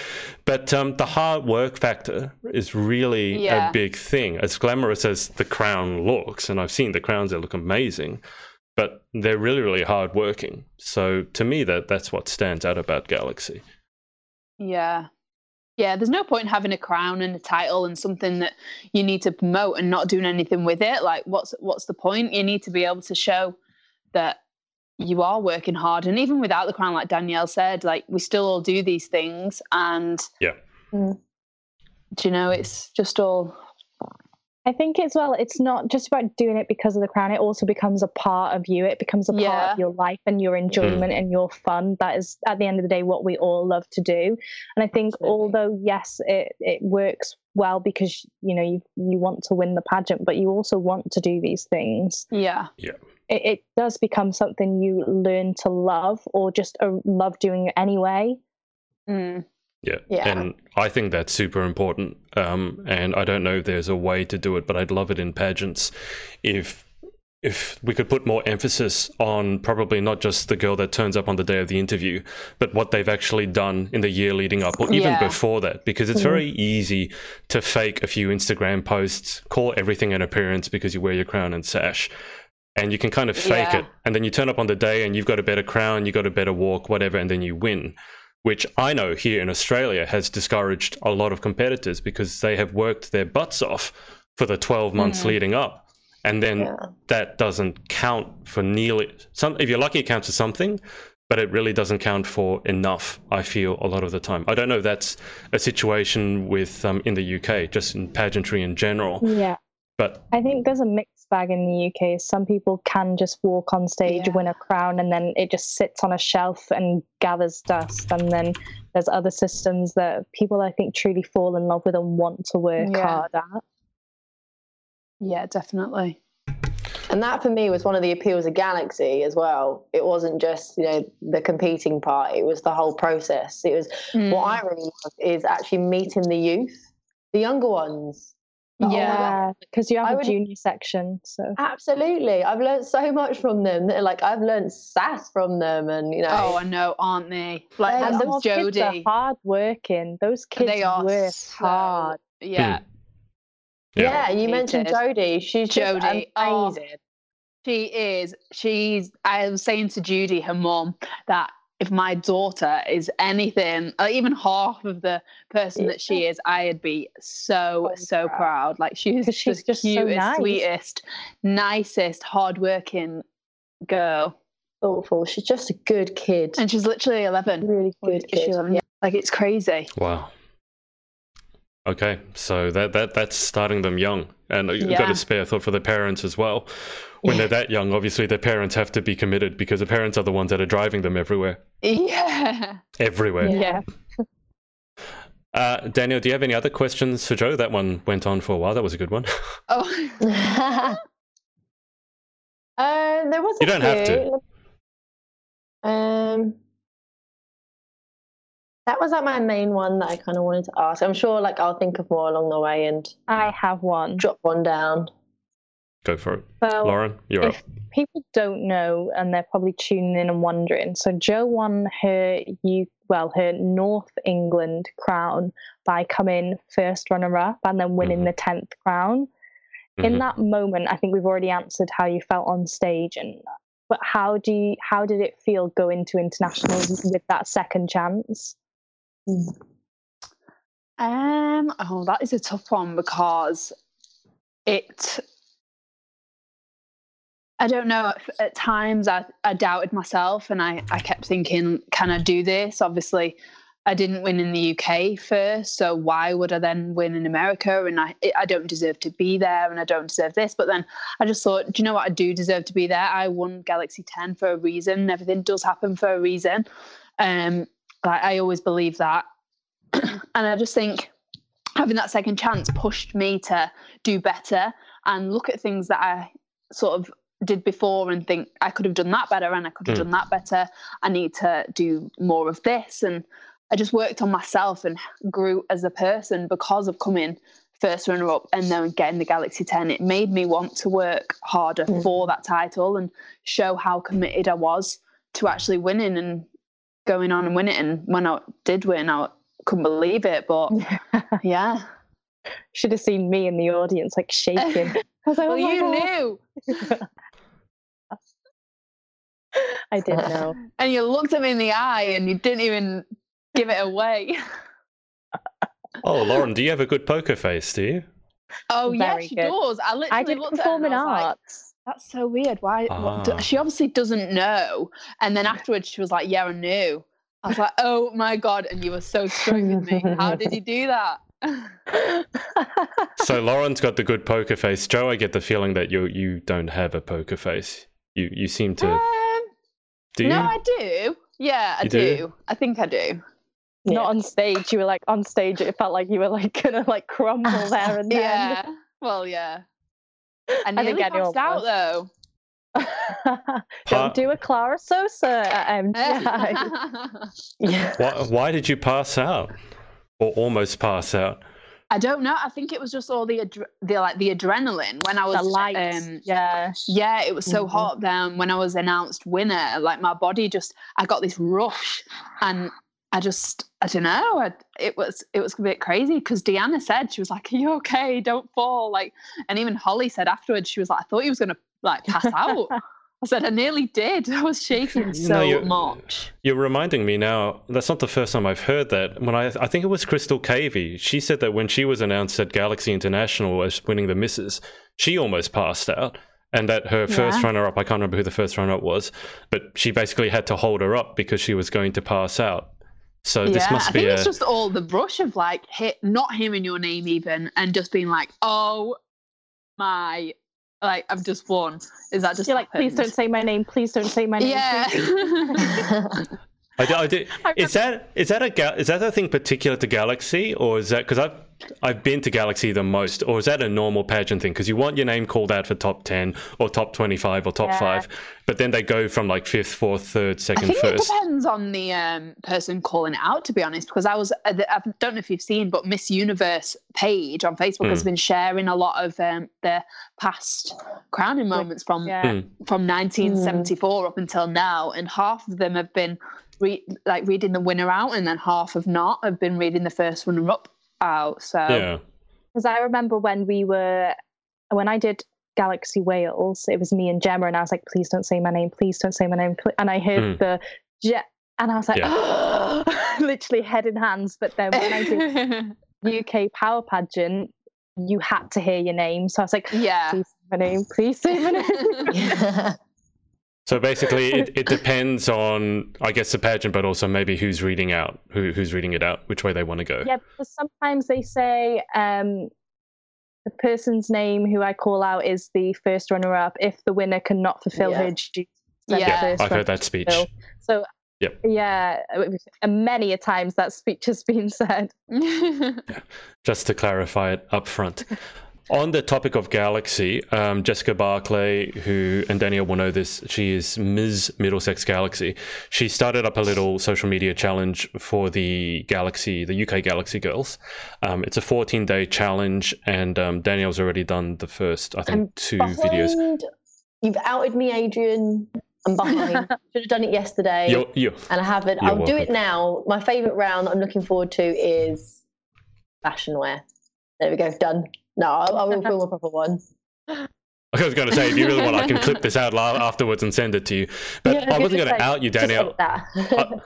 But um, the hard work factor is really Yeah. a big thing. As glamorous as the crown looks, and I've seen the crowns that look amazing, but they're really, really hard working. So to me, that that's what stands out about Galaxy. Yeah. Yeah, there's no point in having a crown and a title and something that you need to promote and not doing anything with it. Like what's what's the point? You need to be able to show that you are working hard and even without the crown like Danielle said, like we still all do these things and Yeah. Mm. do you know it's just all I think as well, it's not just about doing it because of the crown. It also becomes a part of you. It becomes a part of your life and your enjoyment and your fun. That is, at the end of the day, what we all love to do. And I think, Absolutely. although yes, it it works well because you know you you want to win the pageant, but you also want to do these things. yeah. It, it does become something you learn to love or just uh, love doing anyway. Mm. Yeah. Yeah. And I think that's super important. Um, and I don't know if there's a way to do it, but I'd love it in pageants if if we could put more emphasis on probably not just the girl that turns up on the day of the interview, but what they've actually done in the year leading up or even Yeah. before that, because it's very easy to fake a few Instagram posts, call everything an appearance because you wear your crown and sash. And you can kind of fake Yeah. it. And then you turn up on the day and you've got a better crown, you've got a better walk, whatever, and then you win. Which I know here in Australia has discouraged a lot of competitors because they have worked their butts off for the 12 months Mhm. leading up. And then Yeah. that doesn't count for nearly some if you're lucky it counts for something but it really doesn't count for enough i feel a lot of the time i don't know if that's a situation with um, in the uk just in pageantry in general Yeah. but I think there's a mixed bag in the UK. Some people can just walk on stage, Yeah. win a crown, and then it just sits on a shelf and gathers dust. And then there's other systems that people, I think, truly fall in love with and want to work Yeah. hard at. Yeah, definitely. And that for me was one of the appeals of Galaxy as well. It wasn't just, you know, the competing part, it was the whole process. It was Mm. what I really love is actually meeting the youth, the younger ones. The older- Yeah. because you have I a would- junior section. So Absolutely. I've learned so much from them. Like I've learned sass from them and you know Oh, I know, aren't they? Like They and are. those kids are Jodie. hard working. Those kids They are work so- hard. Yeah, hmm. yeah, you mentioned Hated. Jodie. She's just Jodie, oh. amazing. she is. She's. I was saying to Judy, her mom, that if my daughter is anything, or even half of the person that she is, I'd be so So so proud. proud. Like she's 'Cause she's the just so nice. sweetest, nicest, hardworking girl, Thoughtful. She's just a good kid. and she's literally eleven. really good Is she kid. 11? Yeah. Like it's crazy. wow okay so that that that's starting them young and you've got Yeah. a spare thought for the parents as well when they're that young obviously their parents have to be committed because the parents are the ones that are driving them everywhere Yeah. everywhere Yeah. uh, Danielle do you have any other questions for joe that one went on for a while that was a good one Oh. uh, there was. You a don't have to. Um, that was like my main one that I kind of wanted to ask. I'm sure, like, I'll think of more along the way and I have one. drop one down. go for it So lauren you're up if people don't know and they're probably tuning in and wondering so joe won her you well her north england crown by coming first runner up and then winning Mhm. the 10th crown Mhm. in that moment i think we've already answered how you felt on stage and but how do you how did it feel going to internationals with that second chance Um. Oh, that is a tough one because it. I don't know. At, at times, I, I doubted myself, and I, I kept thinking, "Can I do this?" Obviously, I didn't win in the UK first, so why would I then win in America? And I I don't deserve to be there, and I don't deserve this. But then I just thought, do you know what? I do deserve to be there. I won Galaxy Ten for a reason. Everything does happen for a reason. Um, like I always believe that, and I just think having that second chance pushed me to do better and look at things that I sort of did before and think I could have done that better and I could have Mm. done that better. I need to do more of this. And I just worked on myself and grew as a person because of coming first runner up and then getting the Galaxy 10. It made me want to work harder Mm. for that title and show how committed I was to actually winning and going on and win it. And when I did win, I couldn't believe it. But yeah. should have seen me in the audience like shaking i was like Well, "Oh you God." knew. i didn't know And you looked at me in the eye and you didn't even give it away. Oh, Lauren, do you have a good poker face? Do you? Oh, yeah, Very she good. does. I literally i did looked at her and I was like, arts That's so weird. Why? what do-" Ah. she obviously doesn't know. And then afterwards, she was like, "Yeah, I knew." I was like, "Oh my god!" And you were so strong with me. How did you do that? So Lauren's got the good poker face. Joe, I get the feeling that you you don't have a poker face. You you seem to. Um, Do you? no, I do. Yeah, I do. do? I think I do. not on stage you were like on stage it felt like you were like gonna like crumble there and then Yeah. Well, yeah. I I nearly think anyone passed out was. though. don't do a Clara Sosa at MGI. yeah. Why, why did you pass out? Or almost pass out? I don't know. I think it was just all the adre- the like the adrenaline when I was The lights. um, yeah. yeah, it was so Mhm. hot. Then when I was announced winner, like my body just, I got this rush, and I just, I don't know. I, it was, it was a bit crazy because Deanna said she was like, "Are you okay? Don't fall." Like, and even Holly said afterwards, she was like, "I thought he was gonna like pass out." I said, "I nearly did. I was shaking so know, you- much." You're reminding me now. That's not the first time I've heard that. When I, I think it was Crystal Cavey. She said that when she was announced at Galaxy International as winning the misses, she almost passed out, and that her first Yeah. runner-up, I can't remember who the first runner-up was, but she basically had to hold her up because she was going to pass out. So this yeah, must I think a it's just all the brush of like hit, not hearing your name even, and just being like, "Oh my." Like I've just won. Is that just You're like, please don't say my name. Please don't say my name. Yeah. I did, I did, I is that is that a ga- is that a thing particular to Galaxy or is that because I've I've been to Galaxy the most or is that a normal pageant thing because you want your name called out for top ten or top twenty five or top Yeah. five but then they go from like fifth fourth third second, I second think it depends on the um, person calling it out, to be honest. Because I was, uh, the- I don't know if you've seen, but Miss Universe page on Facebook has Hmm. been sharing a lot of um, the past crowning moments from Yeah. Hmm. from 1974 up until now, and half of them have been re- like reading the winner out, and then half have not have been reading the first runner up out. So yeah Because I remember when we were, when I did Galaxy Wales, it was me and Gemma, and I was like, please don't say my name, please don't say my name. pl-" And I heard Mm. the jet, and I was like, literally head in hands. But then when I did UK Power Pageant, you had to hear your name. So I was like, yeah. please say my name, please say my name. yeah. So basically it, it depends on I guess the pageant but also maybe who's reading out who who's reading it out which way they want to go yeah, because sometimes they say um, the person's name who I call out is the first runner up if the winner cannot fulfill Yeah. her duties. then Yeah. first I've heard that speech So- So Yep. yeah, many a times that speech has been said. just to clarify it up front. On the topic of Galaxy, um, Jessica Barclay, who, and Danielle will know this, she is Ms. Middlesex Galaxy. She started up a little social media challenge for the Galaxy, the UK Galaxy girls. Um, it's a 14 day challenge, and um, Danielle's already done the first, I think, I'm two videos. You've outed me, Adrian. I'm behind. Should have done it yesterday, You're, you and I haven't. I'll do it now. My favourite round I'm looking forward to is fashion wear. There we go. Done. No, I, I will film a proper one. I was going to say, if you really want, I can clip this out afterwards and send it to you. But Yeah, I wasn't going to like- out you, Just Danielle. edit that.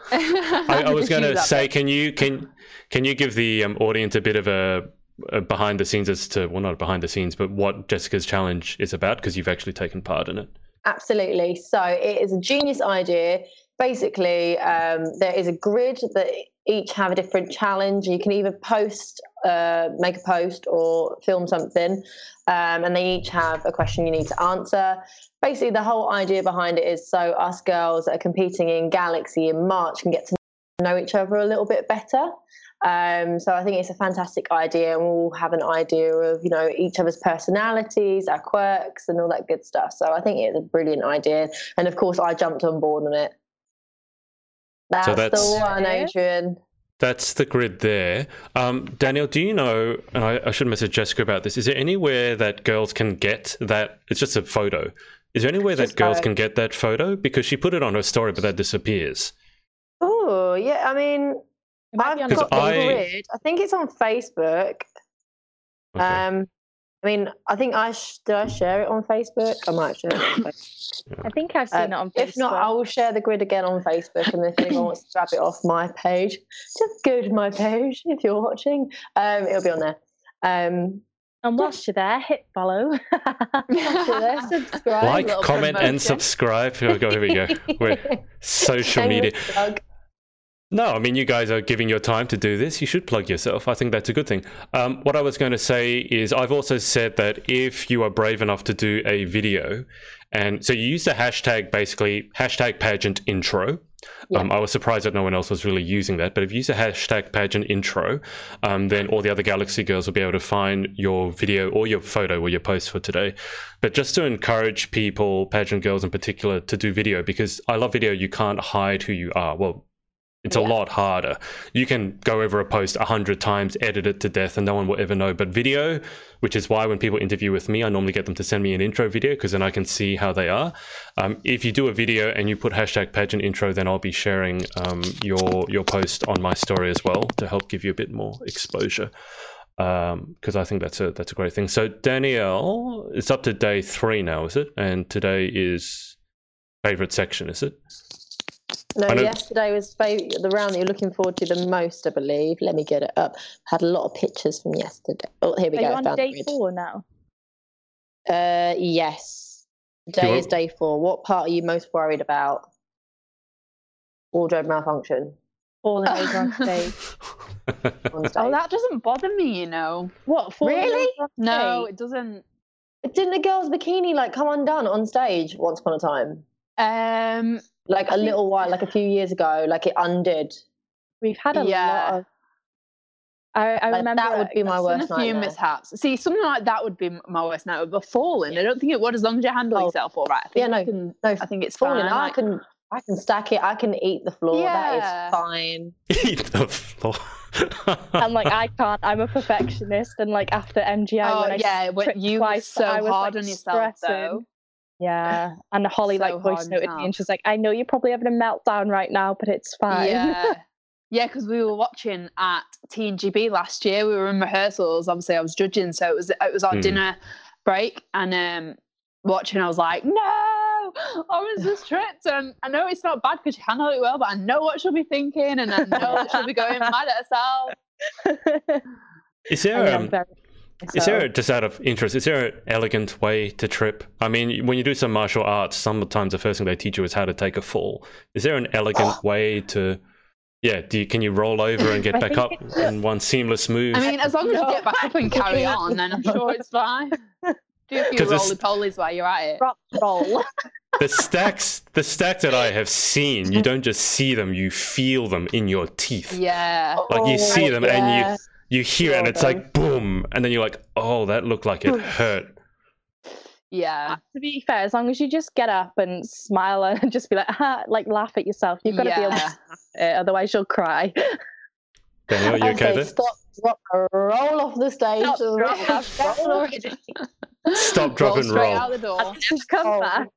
I, I was going to say, can you can can you give the um, audience a bit of a, a behind the scenes as to well, not behind the scenes, but what Jessica's challenge is about because you've actually taken part in it. Absolutely. So it is a genius idea. Basically, um, there is a grid that each have a different challenge. You can either post, uh, make a post, or film something, um, and they each have a question you need to answer. Basically, the whole idea behind it is so us girls that are competing in Galaxy in March can get to know each other a little bit better. Um, so I think it's a fantastic idea, and we'll have an idea of you know each other's personalities, our quirks, and all that good stuff. So I think it's a brilliant idea, and of course I jumped on board on it. That's, that's- the one, Adrian. That's the grid there. Um, Danielle, do you know? And I, I should message Jessica about this. Is there anywhere that girls can get that? It's just a photo. Is there anywhere that girls go- can get that photo? Because she put it on her story, but that disappears. Oh yeah, I mean It might be I've got the I- grid. I think it's on Facebook. Okay. Um, I mean, I think I sh- did. I share it on Facebook. I might share it. On Facebook. I think I've seen it on Facebook. if not, I will share the grid again on Facebook, and if anyone wants to grab it off my page, just go to my page if you're watching. Um, it'll be on there. Um, and whilst you're there, hit follow. there, subscribe. like, little comment, and subscribe. Here we go. Here we go. We're social media. Plug. No, I mean, you guys are giving your time to do this. You should plug yourself. I think that's a good thing. Um, what I was going to say is, I've also said that if you are brave enough to do a video, and so you use the hashtag basically hashtag pageant intro. Um, I was surprised that no one else was really using that, but if you use the hashtag pageant intro, um, then all the other Galaxy girls will be able to find your video or your photo or your post for today. But just to encourage people, pageant girls in particular, to do video because I love video. You can't hide who you are. Well, It's a lot harder. You can go over a post a hundred times, edit it to death, and no one will ever know. But video, which is why when people interview with me, I normally get them to send me an intro video because then I can see how they are. Um, if you do a video and you put hashtag pageant intro, then I'll be sharing um, your your post on my story as well to help give you a bit more exposure. Because I think that's a that's a great thing. So Danielle, it's up to day three now, is it? And today is favorite section, is it? No, yesterday was the round that you're looking forward to the most, I believe. Let me get it up. Had a lot of pictures from yesterday. Oh, here we Are go. you on day four now? Uh, yes. you Day is day four. What part are you most worried about? Wardrobe malfunction Falling over on stage. on stage. Oh, that doesn't bother me, you know. What? falling Really? No, it doesn't. Didn't the girl's bikini like come undone on stage once upon a time? Um, Like a little while, like a few years ago, like it undid. We've had a Yeah. lot of. I, I Like, remember that would be my I've seen worst a few nightmare. mishaps. See, something like that would be my worst nightmare. But falling, I don't think it would. As long as you handle Oh, yourself all right, I think yeah, no, can, no, I think it's Falling, fine. I like- can, I can stack it. I can eat the floor. That Yeah. is fine. Eat the floor. and like I can't. I'm a perfectionist, and like after MGI, oh when I yeah, but tripped you were twice, so I was, hard like, on yourself though. Stressing. Yeah, and Holly So like voice noted me, and she's like, "I know you're probably having a meltdown right now, but it's fine." Yeah. Yeah, because we were watching at TNGB last year. We were in rehearsals. Obviously, I was judging, so it was it was our Hmm. dinner break, and um, watching, I was like, "No, I was just tripped." And I know it's not bad because she handled it well, but I know what she'll be thinking, and I know that she'll be going mad at herself. is there mean, um, I'm. Is there, just out of interest, is there an elegant way to trip? I mean, when you do some martial arts, sometimes the first thing they teach you is how to take a fall. Is there an elegant way to, yeah, do you, can you roll over and get back up in one seamless move? I mean, as long as you get back up and carry on, then I'm sure it's fine. Do a few 'Cause it's- roly polies while you're at it. Drop roll. the stacks, the stacks that I have seen, you don't just see them, you feel them in your teeth. Yeah. Like you see Oh, them and you you hear it and it's like boom, and then you're like, oh, that looked like it hurt. Yeah. Uh, to be fair, as long as you just get up and smile and just be like, ha, like laugh at yourself, you've got to be able to laugh at it, otherwise you'll cry. Danielle, you I okay there? stop, drop, roll off the stage. Stop, roll drop, off, roll. Stop, drop, roll and straight roll. out the door. Just come Oh. back.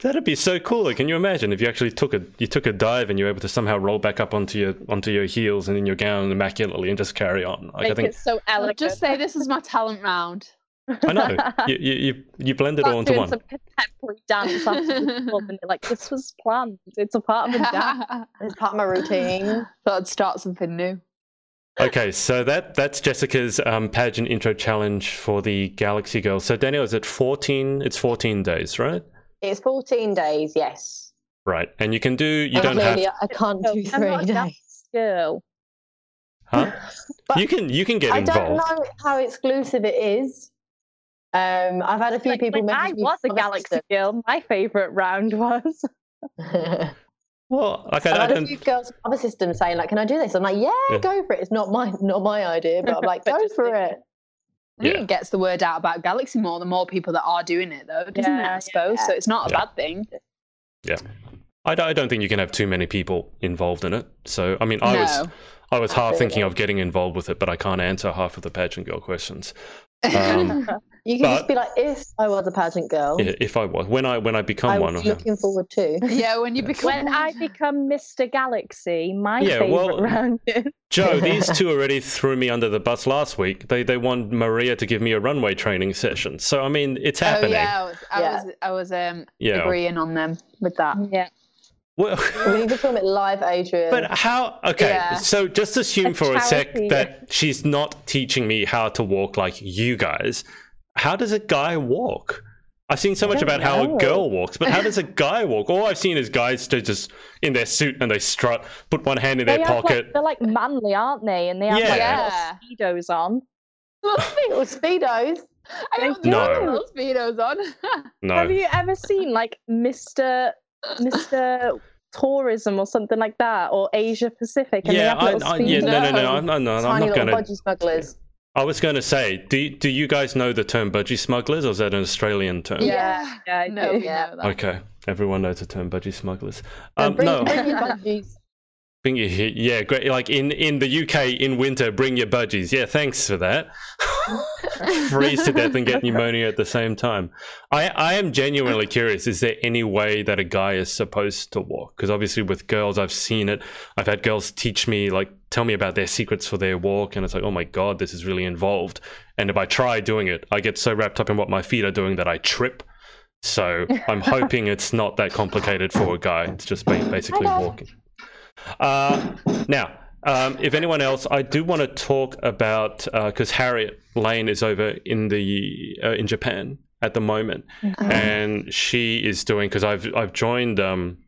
That'd be so cool. Like, can you imagine if you actually took a you took a dive and you were able to somehow roll back up onto your onto your heels and in your gown immaculately and just carry on? Like, I think it so I'll elegant. just say this is my talent round. I know you you you, you blend it all into doing one. some contemporary dance after the film, and you're like, this was planned. It's a part of a dance. It's part of my routine. Thought I'd start something new. Okay, so that that's Jessica's um, pageant intro challenge for the Galaxy Girls. So Danielle, is it fourteen? It's fourteen days, right? It's 14 days, yes. Right, and you can do. You And don't have. I can't No, do I'm three not days. Girl. Huh? You can you can get involved. I don't know how exclusive it is. Um, I've had a few Like, people when I was a Galaxy Girl. My favourite round was. systems. Well, like I, I've I had a don't. few girls from other systems saying like, "Can I do this?" I'm like, "Yeah, Yeah. go for it." It's not my not my idea, but I'm like, "Go for it." I think Yeah. it gets the word out about Galaxy more, the more people that are doing it, though, doesn't it? Yeah, I suppose. yeah. So it's not a Yeah. bad thing. I, don't- I don't think you can have too many people involved in it. So I mean, I was. I was half thinking of getting involved with it, but I can't answer half of the pageant girl questions. Um, You can But- just be like, "If I was a pageant girl, Yeah, if I was when I when I become I one. was looking forward to." yeah, when you become When I become Mr. Galaxy, my Yeah, favourite well- round. Joe, these two already threw me under the bus last week. They they want Maria to give me a runway training session. So I mean, it's happening. Oh happening. yeah, I was, I Yeah. was, I was um, Yeah. agreeing on them with that. Yeah. Well, we need to film it live, Adrian. but how? Okay, Yeah. so just assume A for a sec that she's not teaching me how to walk like you guys. How does a guy walk? I've seen so much don't about how a girl walks, but how does a guy walk? All I've seen is guys to just in their suit and they strut, put one hand in They their pocket. like, they're like manly, aren't they? And they have Yeah. like Yeah. little speedos on. little speedos. I don't No. know those speedos on. no, Have you ever seen like Mr. Mr. Tourism or something like that, or Asia Pacific? And yeah, they I, have little I, yeah, no, no, no, No. I'm, no, no, I'm not going to. budgie smugglers. I was going to say, do do you guys know the term budgie smugglers, or is that an Australian term? Yeah, Yeah, I no, do. Yeah. that. Okay, everyone knows the term budgie smugglers. So Um, bring, no, yeah, great. Like in in the UK in winter, bring your budgies. Yeah, thanks for that. Freeze to death and get pneumonia at the same time. I I am genuinely curious. Is there any way that a guy is supposed to walk? Because obviously with girls, I've seen it. I've had girls teach me like tell me about their secrets for their walk, and it's like, oh my god, this is really involved. And if I try doing it, I get so wrapped up in what my feet are doing that I trip. So I'm hoping it's not that complicated for a guy. It's just basically walking. Uh, now, um, if anyone else, I do want to talk about because uh, Harriet Lane is over in the uh, in Japan at the moment, mm-hmm. and she is doing because I've I've joined. Um,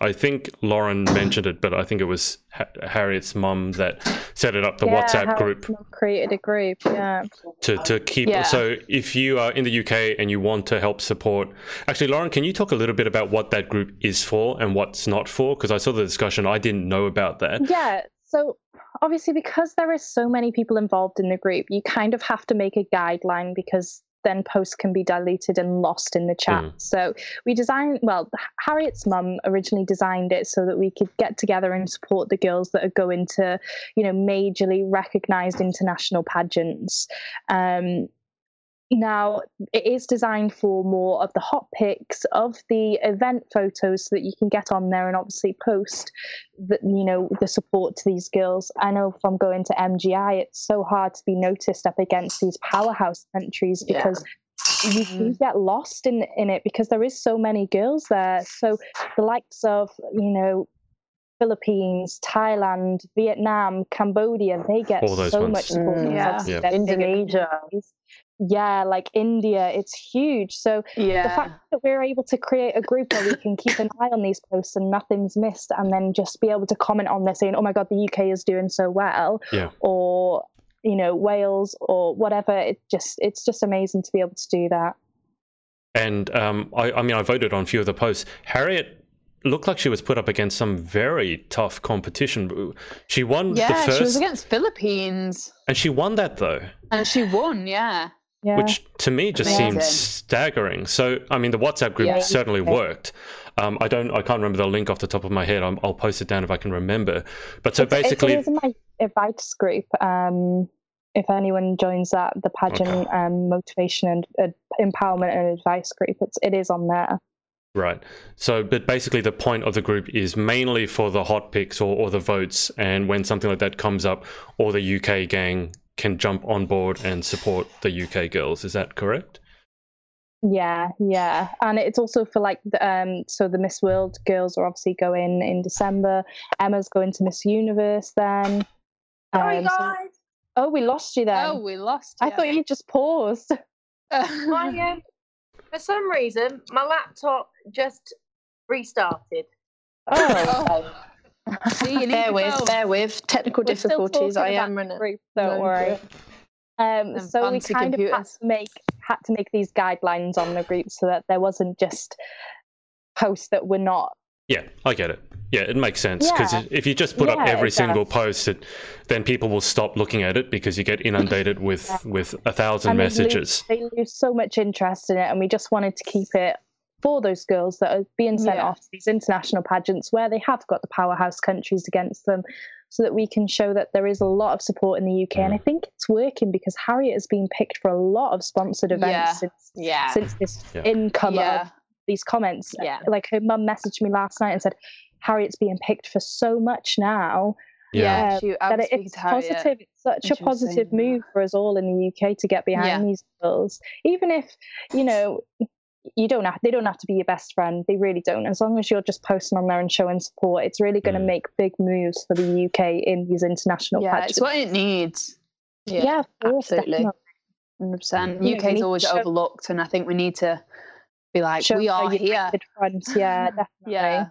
I think Lauren mentioned it, but I think it was ha- Harriet's mum that set it up the yeah, WhatsApp Harriet's group. Created a group, yeah. To to keep yeah. so if you are in the UK and you want to help support, actually, Lauren, can you talk a little bit about what that group is for and what's not for? Because I saw the discussion, I didn't know about that. Yeah. So obviously, because there is so many people involved in the group, you kind of have to make a guideline because then posts can be diluted and lost in the chat. Mm. So we designed, well, Harriet's mum originally designed it so that we could get together and support the girls that are going to, you know, majorly recognized international pageants. Um, now, it is designed for more of the hot picks of the event photos so that you can get on there and obviously post the, you know, the support to these girls. I know from going to MGI, it's so hard to be noticed up against these powerhouse countries because yeah. you, you get lost in, in it because there is so many girls there. So the likes of, you know, Philippines, Thailand, Vietnam, Cambodia, they get so ones. much support. Mm, yeah. yeah. Indonesia yeah like india it's huge so yeah. the fact that we're able to create a group where we can keep an eye on these posts and nothing's missed and then just be able to comment on this saying oh my god the uk is doing so well yeah. or you know wales or whatever it just it's just amazing to be able to do that and um, I, I mean i voted on a few of the posts harriet looked like she was put up against some very tough competition. She won yeah, the first. she was against Philippines. And she won that though. And she won, yeah. Yeah. Which to me just Amazing. seems staggering. So, I mean, the WhatsApp group yeah. certainly worked. Um, I don't, I can't remember the link off the top of my head. i will post it down if I can remember. But so it's, basically, it is in my advice group. Um, if anyone joins that, the pageant okay. um, motivation and uh, empowerment and advice group, it's it is on there. Right. So, but basically, the point of the group is mainly for the hot picks or, or the votes. And when something like that comes up, or the UK gang can jump on board and support the UK girls. Is that correct? Yeah, yeah, and it's also for like the, um. So the Miss World girls are obviously going in December. Emma's going to Miss Universe then. Um, Sorry, guys. So, oh, we lost you then. Oh, we lost. You. I thought you just paused. my, um, for some reason, my laptop just restarted. Oh. See, bear with, phone. bear with technical We're difficulties. I am running. Group, don't worry. Um, so we kind computers. of had to make had to make these guidelines on the group so that there wasn't just posts that were not. Yeah, I get it. Yeah, it makes sense because yeah. if you just put yeah, up every single does. post, it, then people will stop looking at it because you get inundated with yeah. with a thousand and messages. They lose, they lose so much interest in it, and we just wanted to keep it for those girls that are being sent yeah. off to these international pageants where they have got the powerhouse countries against them so that we can show that there is a lot of support in the UK. Mm. And I think it's working because Harriet has been picked for a lot of sponsored events yeah. since yeah. since this yeah. income of these comments. Yeah. Like her mum messaged me last night and said, Harriet's being picked for so much now. Yeah, um, that it, it's positive. It's such a positive move for us all in the UK to get behind these girls. Even if, you know, you don't have they don't have to be your best friend. They really don't. As long as you're just posting on there and showing support it's really going to mm. make big moves for the uk in these international yeah it's what it needs. Yeah, yeah course, absolutely. 100% uk is always show, overlooked and i think we need to be like we are here. front. yeah definitely. Yeah.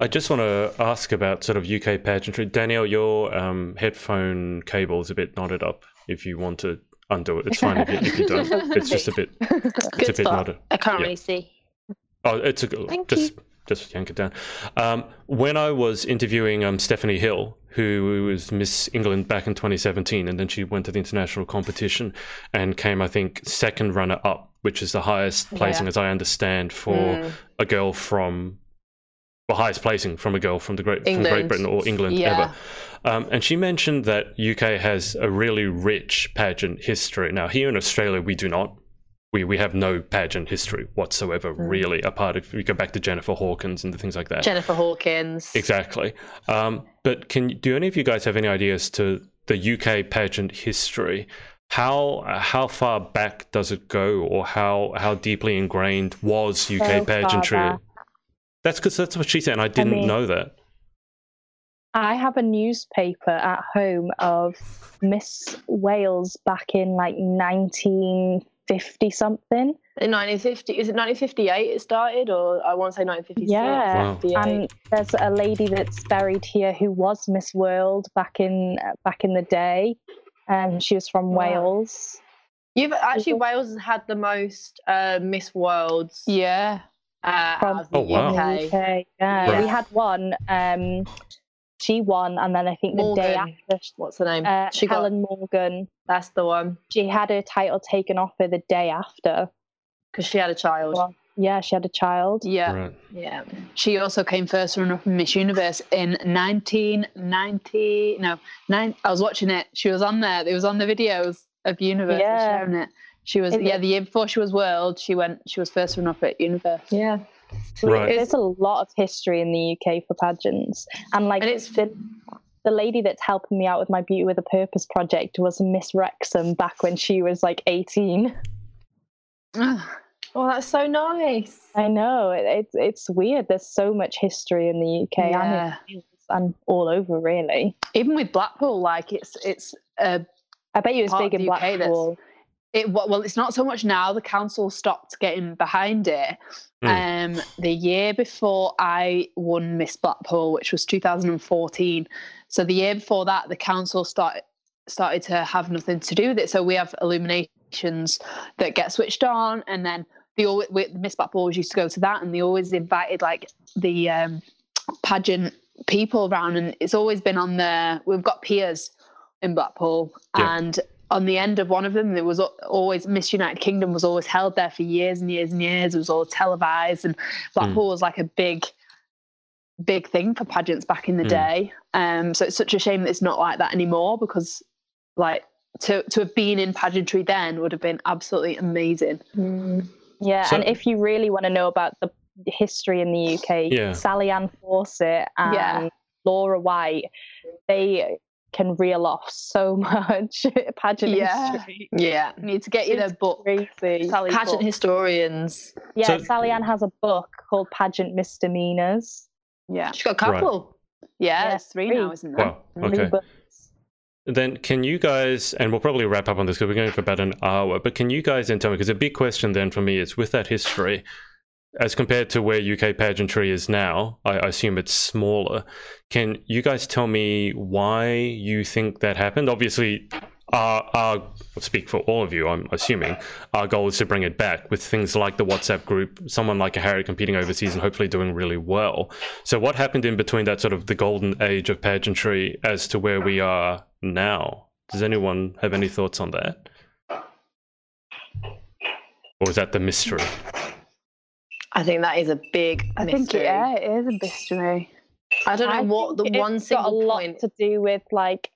I just want to ask about sort of UK pageantry. Danielle, your um, headphone cable is a bit knotted up. If you want to undo it. It's fine if you, if you don't. It's just a bit. It's a bit not. I can't yeah. really see. Oh, it's a good. Thank just you. just yank it down. Um, when I was interviewing um, Stephanie Hill, who was Miss England back in 2017, and then she went to the international competition and came, I think, second runner up, which is the highest placing, yeah. as I understand, for mm. a girl from the highest placing from a girl from the Great from Great Britain or England Yeah. ever. Um, and she mentioned that UK has a really rich pageant history. Now, here in Australia, we do not. We, we have no pageant history whatsoever, Mm. really, apart if we go back to Jennifer Hawkins and the things like that. Jennifer Hawkins. Exactly. Um, but can do any of you guys have any ideas to the UK pageant history? How how far back does it go, or how how deeply ingrained was UK So pageantry? Back. That's because that's what she said. And I didn't mean- know that. I have a newspaper at home of Miss Wales back in like 1950 something. In 1950, is it 1958 it started, or I want to say 1956? Yeah. Wow. And there's a lady that's buried here who was Miss World back in back in the day. Um, she was from Wow. Wales. You've actually Wales has had the most uh, Miss Worlds Yeah. Uh, From- the Oh, wow. UK. UK. Yeah, Right. we had one. Um, she won, and then I think the day after, What's the name? uh, she got. Helen Morgan, That's the one she had her title taken off her the day after. because she had a child. Well, Yeah, she had a child. Yeah. Right. Yeah. She also came first runner up in Miss Universe in 1990. No, nine. I was watching it. She was on there. It was on the videos of Universe Yeah. sharing it. She was Is yeah. it- The year before she was World, she went. She was first runner up at Universe. Yeah. Right. There's a lot of history in the UK for pageants, and like And it's the, the lady that's helping me out with my Beauty with a Purpose project was Miss Wrexham back when she was like 18. Oh, that's so nice. I know it, it's it's weird. There's so much history in the UK and, Yeah. in Wales and all over really. Even with Blackpool, like it's it's uh, I bet you it's Part big in the UK Blackpool. It well it's not so much now the council stopped getting behind it um the year before i won miss blackpool which was 2014 so the year before that the council started started to have nothing to do with it. So we have illuminations that get switched on and then the always miss blackpool always used to go to that and they always invited like the um pageant people around and it's always been on there we've got piers in blackpool Yeah. and on the end of one of them, there was always Miss United Kingdom was always held there for years and years and years. It was all televised, and Blackpool was like a big, big thing for pageants back in the Mm. day. Um, so it's such a shame that it's not like that anymore because, like, to to have been in pageantry then would have been absolutely amazing. Yeah, So- and if you really want to know about the history in the UK, Yeah. Sally Ann Fawcett and Yeah. Laura White, they can reel off so much pageant Yeah. history. Yeah. I need to get you It's their book. Crazy. Sally Pageant book. historians. Yeah, So- Sally Ann has a book called Pageant Misdemeanors. Yeah, She's got a couple. yeah, Yeah, there's three three. now, isn't there? Wow. Okay. Then can you guys, and we'll probably wrap up on this because we're going for about an hour, but can you guys then tell me, because a big question then for me is with that history, as compared to where UK pageantry is now, I, assume it's smaller. Can you guys tell me why you think that happened? Obviously, our, our I'll speak for all of you, I'm assuming, our goal is to bring it back with things like the WhatsApp group, someone like a Harry competing overseas and hopefully doing really well. So what happened in between that sort of the golden age of pageantry as to where we are now? Does anyone have any thoughts on that? Or is that the mystery? I think that is a big I think mystery. yeah, it is a mystery. I don't know I what the think one it's got a single lot point. to do with like,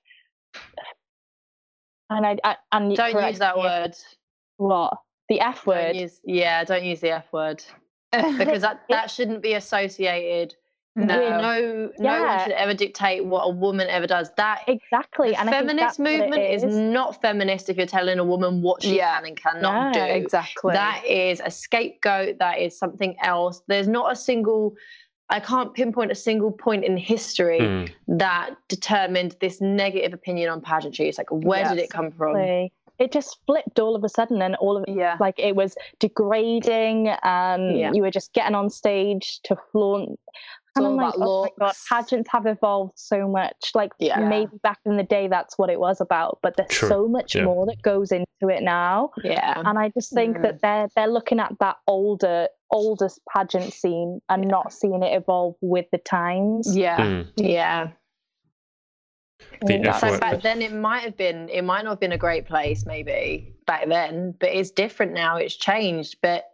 and I, I and Don't use that me word. What the F Don't word? use, yeah, don't use the F word because that, that shouldn't be associated. No. No, no one should ever dictate what a woman ever does. That Exactly, the and I think feminist that's what it movement is. not feminist if you're telling a woman what she Yeah. can and cannot No, do. exactly. That is a scapegoat. That is something else. There's not a single. I can't pinpoint a single point in history Hmm. that determined this negative opinion on pageantry. It's like, where Yeah, did it come from? Exactly. It just flipped all of a sudden, and all of it, yeah. like it was degrading, and Yeah. you were just getting on stage to flaunt. And all I'm like, about oh my god, pageants have evolved so much. Like Yeah. maybe back in the day, that's what it was about, but there's True. so much Yeah. more that goes into it now. Yeah. and I just think Mm. that they're they're looking at that older oldest pageant scene and not seeing it evolve with the times. Yeah. Hmm. Yeah. The Yeah. So back then it might have been it might not have been a great place maybe back then, but it's different now. It's changed. But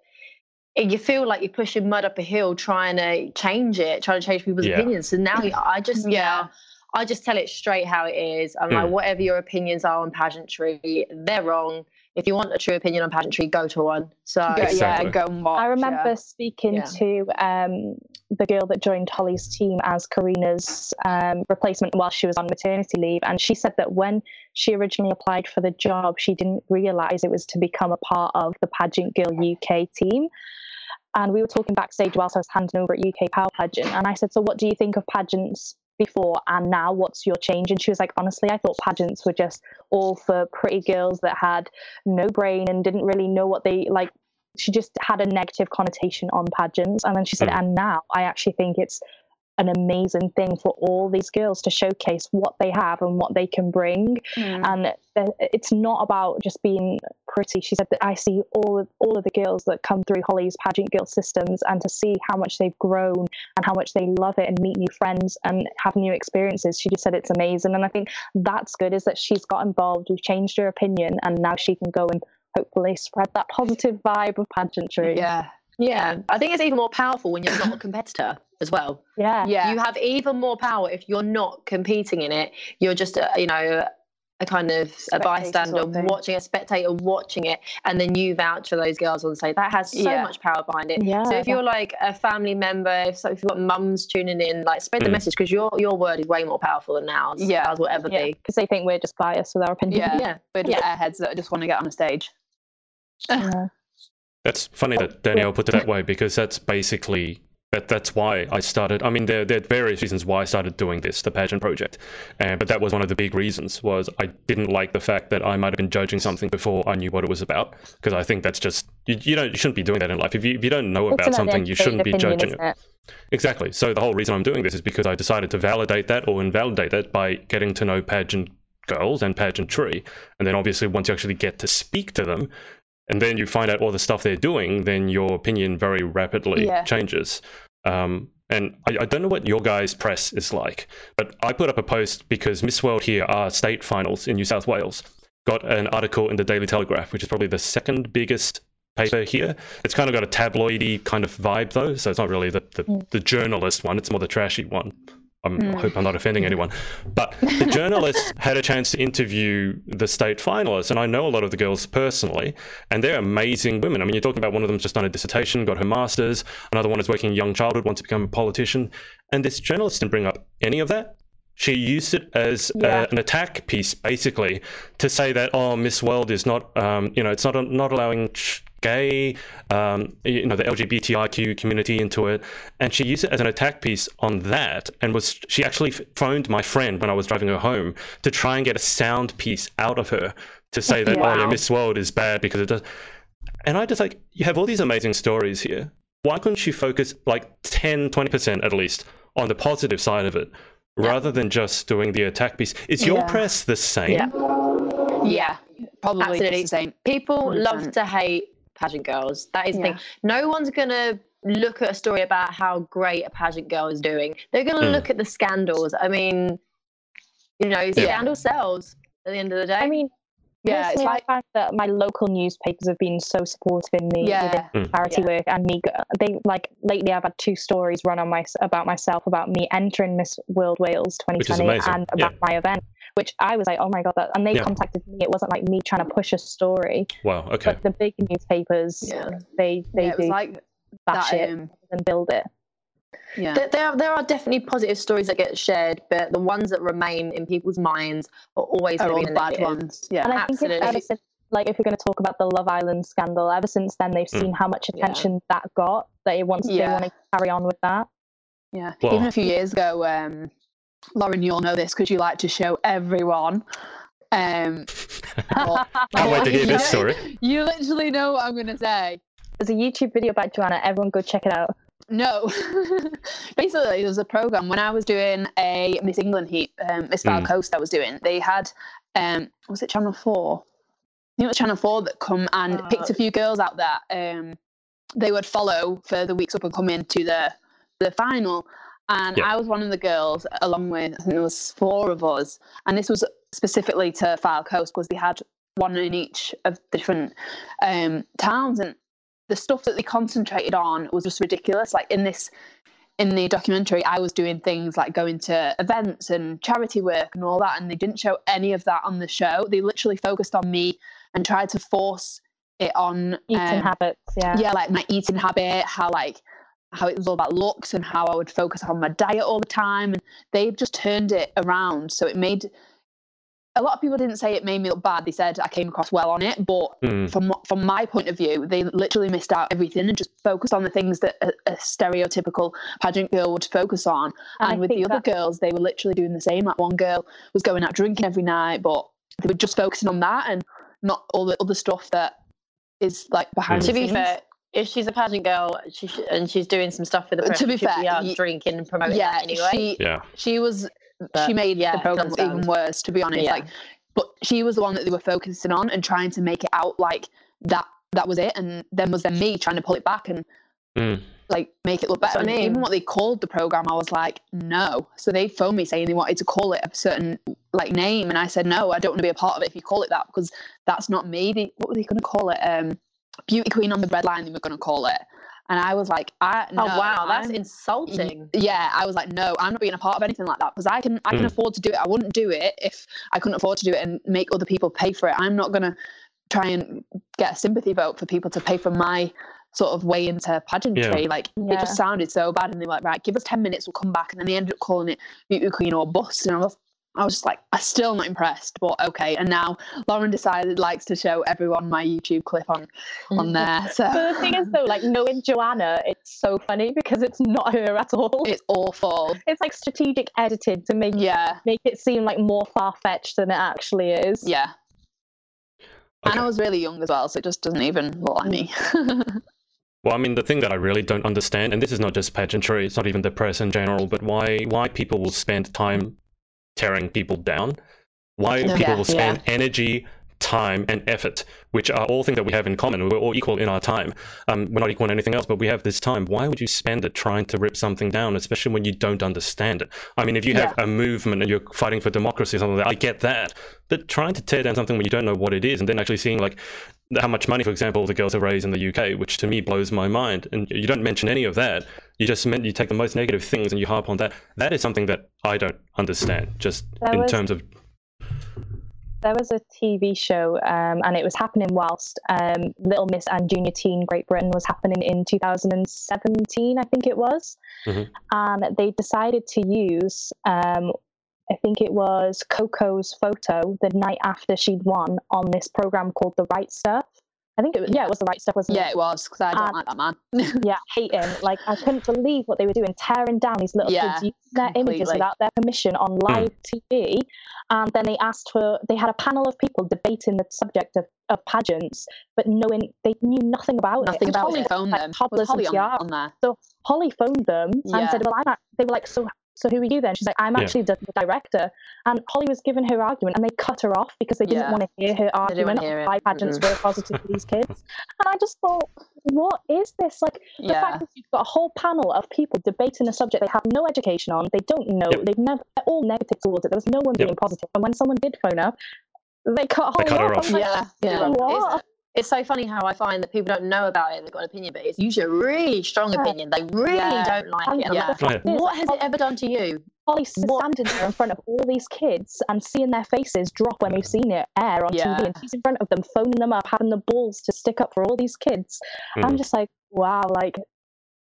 you feel like you're pushing mud up a hill trying to change it, trying to change people's Yeah. opinions. So now I just Yeah. yeah. I just tell it straight how it is. I'm Mm. like, whatever your opinions are on pageantry, they're wrong. If you want a true opinion on pageantry, go to one. So Exactly. Yeah, go and watch. I remember yeah. speaking Yeah. to um, the girl that joined Holly's team as Karina's um, replacement while she was on maternity leave, and she said that when she originally applied for the job, she didn't realise it was to become a part of the Pageant Girl UK team. And we were talking backstage whilst I was handing over at UK Power Pageant, and I said, "So, what do you think of pageants before and now? What's your change?" And she was like, "Honestly, I thought pageants were just all for pretty girls that had no brain and didn't really know what they like." She just had a negative connotation on pageants, and then she said, Mm. "And now I actually think it's." An amazing thing for all these girls to showcase what they have and what they can bring Mm. and it's not about just being pretty. She said that I see all of, all of the girls that come through Holly's pageant girl systems, and to see how much they've grown and how much they love it and meet new friends and have new experiences. She just said it's amazing, and I think that's good. Is that she's got involved, we've changed her opinion, and now she can go and hopefully spread that positive vibe of pageantry. Yeah. Yeah, I think it's even more powerful when you're not a competitor as well. yeah, Yeah. You have even more power if you're not competing in it. You're just, a, you know, a kind of a bystander sort of watching, a spectator watching it, and then you vouch for those girls on stage. That has so Yeah. much power behind it. Yeah, So if you're like a family member, if, so if you've got mums tuning in, like spread the Mm. message because your your word is way more powerful than ours. Yeah. ours will ever yeah, be. because they think we're just biased with our opinion. Yeah. Yeah. We're just airheads that just want to get on a stage. Yeah. That's funny that Danielle put it that way because that's basically that. That's why I started. I mean, there there are various reasons why I started doing this, the pageant project, uh, but that was one of the big reasons. Was I didn't like the fact that I might have been judging something before I knew what it was about because I think that's just you, you don't you shouldn't be doing that in life. If you if you don't know about something, you shouldn't be opinion, judging it. it. Exactly. So the whole reason I'm doing this is because I decided to validate that or invalidate that by getting to know pageant girls and pageantry. And then obviously once you actually get to speak to them and then you find out all the stuff they're doing, then your opinion very rapidly Yeah. changes. Um, and I, I don't know what your guys' press is like, but I put up a post because Miss World here are state finals in New South Wales. Got an article in the Daily Telegraph, which is probably the second biggest paper here. It's kind of got a tabloidy kind of vibe though, so it's not really the, the, Mm. the journalist one, it's more the trashy one. I'm, I Mm. hope I'm not offending anyone. But the journalist had a chance to interview the state finalists, and I know a lot of the girls personally, and they're amazing women. I mean, you're talking about one of them's just done a dissertation, got her master's, another one is working in young childhood, wants to become a politician, and this journalist didn't bring up any of that. She used it as Yeah. uh, an attack piece, basically, to say that oh, Miss World is not, um, you know, it's not not allowing ch- gay, um, you know, the LGBTIQ community into it, and she used it as an attack piece on that, and was she actually phoned my friend when I was driving her home to try and get a sound piece out of her to say that oh, yeah, Miss World is bad because it does, and I just like you have all these amazing stories here. Why couldn't you focus like 10, 20 percent at least on the positive side of it? rather than just doing the attack piece. Is your Yeah. press the same? Yeah. Yeah. Probably Absolutely. the same. People 100%. love to hate pageant girls. That is the Yeah. thing. No one's gonna look at a story about how great a pageant girl is doing. They're gonna Mm. look at the scandals. I mean, you know, scandal sells at the end of the day. I mean, Yeah, it's like I find that my local newspapers have been so supportive in me Yeah. within Mm. charity Yeah. work and me. go- They like lately, I've had two stories run on my about myself about me entering Miss World Wales 2020 amazing, and yeah. about my event, which I was like, oh my god, that. And they Yeah. contacted me. It wasn't like me trying to push a story, Wow. Okay. but the big newspapers, Yeah. they they yeah, it was do like bash that. it Um, and build it. yeah. There, there, are, there are definitely positive stories that get shared, but the ones that remain in people's minds are always Are all the bad ones. Yeah. And I think it's absolutely. ever since, like, if we're going to talk about the Love Island scandal, ever since then they've Mm. seen how much Yeah. attention that got that it wants they Yeah. want to carry on with that. Yeah. Well- Even a few years ago, um, Lauren, you'll know this because you like to show everyone. Um, Can't wait to hear this story. you literally know what I'm going to say. There's a YouTube video about Joanna. Everyone go check it out. No. Basically, there was a program when I was doing a Miss England heat, um, Miss Val Mm. Coast, I was doing. They had, um, was it Channel 4? I think it was Channel 4 that come and Uh, picked a few girls out that um, they would follow for the weeks up and come into the, the final. And Yeah. I was one of the girls, along with, I think there was four of us. And this was specifically to Fylde Coast because they had one in each of the different um, towns. And the stuff that they concentrated on was just ridiculous. Like in this in the documentary, I was doing things like going to events and charity work and all that, and they didn't show any of that on the show. They literally focused on me and tried to force it on Eating um, habits, yeah. yeah, like my eating habit, how like how it was all about looks and how I would focus on my diet all the time. And they just turned it around. So it made a lot of people didn't say it made me look bad. They said I came across well on it, but Mm. from from my point of view, they literally missed out everything and just focused on the things that a, a stereotypical pageant girl would focus on. And And, with the think other girls, they were literally doing the same. Like one girl was going out drinking every night, but they were just focusing on that and not all the other stuff that is like behind Mm. the To be fair, if she's a pageant girl, she sh- and she's doing some stuff with the press, To be she should fair, out ye- drinking and promoting yeah, that anyway. she Yeah. she was But, she made yeah, the it program even worse to be honest Yeah. like but she was the one that they were focusing on and trying to make it out like that that was it and then was then me trying to pull it back and Mm. like make it look better I mean. even what they called the program i was like no so they phoned me saying they wanted to call it a certain like name and i said no i don't want to be a part of it if you call it that because that's not me they, what were they going to call it um beauty queen on the breadline they were going to call it. And i was like i no, oh wow, that's I'm- insulting. yeah i was like no i'm not being a part of anything like that because i can i can Mm. afford to do it. I wouldn't do it if i couldn't afford to do it and make other people pay for it. I'm not going to try and get a sympathy vote for people to pay for my sort of way into pageantry. Like it just sounded so bad and they were like right give us 10 minutes we'll come back. And then they ended up calling it beauty queen or bust and i was I was just like, I'm still not impressed, but okay. And now Lauren decided likes to show everyone my YouTube clip on on mm-hmm. there. So But the thing is, though, like knowing Joanna, it's so funny because it's not her at all. it's awful. It's like strategic edited to make Yeah, make it seem like more far fetched than it actually is. yeah. And I was really young as well, so it just doesn't even look like me. Well, I mean, the thing that I really don't understand, and this is not just pageantry, it's not even the press in general, but why why people will spend time tearing people down, why oh, Yeah. people will Yeah. spend energy, time, and effort, which are all things that we have in common. We're all equal in our time. Um, we're not equal in anything else, but we have this time. Why would you spend it trying to rip something down, especially when you don't understand it? I mean, if you have a movement and you're fighting for democracy or something like that, I get that. But trying to tear down something when you don't know what it is, and then actually seeing like how much money, for example, the girls have raised in the UK, which to me blows my mind. And you don't mention any of that. You just meant you take the most negative things and you harp on that. That is something that I don't understand, just There in was- terms of There was a TV show, um, and it was happening whilst um, Little Miss and Junior Teen Great Britain was happening in 2017, I think it was. Mhm. And they decided to use, um, I think it was Coco's photo the night after she'd won on this program called The Wright Stuff. I think it was, yeah, it was The Wright Stuff, wasn't yeah, it? it was because I don't Um, like that man. yeah, hating. Like I couldn't believe what they were doing, tearing down these little Yeah, kids, using their images without their permission on live TV. And then they asked for, they had a panel of people debating the subject of, of pageants, but knowing they knew nothing about Nothing it. about Holly it. Phone like them. Toddlers Holly and on, on there? So Holly phoned them and said, "Well, I'm." Not, they were like, "So, so who are you then?" She's like, "I'm actually the, the director." And Holly was giving her argument, and they cut her off because they didn't Yeah. want to hear her argument wanna hear on it. why pageants were positive for these kids. And I just thought, what is this? Like the Yeah. fact that you've got a whole panel of people debating a subject they have no education on, they don't know, Yep. they've never, they're all negative towards it. There was no one Yep. being positive. And when someone did phone up, they cut They Holly cut her off. off. I'm like, Yeah, Yeah. What? It's, it's so funny how I find that people don't know about it, and they've got an opinion, but it's usually a really strong Yeah. opinion. They really Yeah. don't like And it. Yeah. Like, What has it ever done to you? Holly standing there in front of all these kids and seeing their faces drop when we've seen it air on Yeah. TV, and she's in front of them, phoning them up, having the balls to stick up for all these kids. I'm Mhm. just like, wow, like,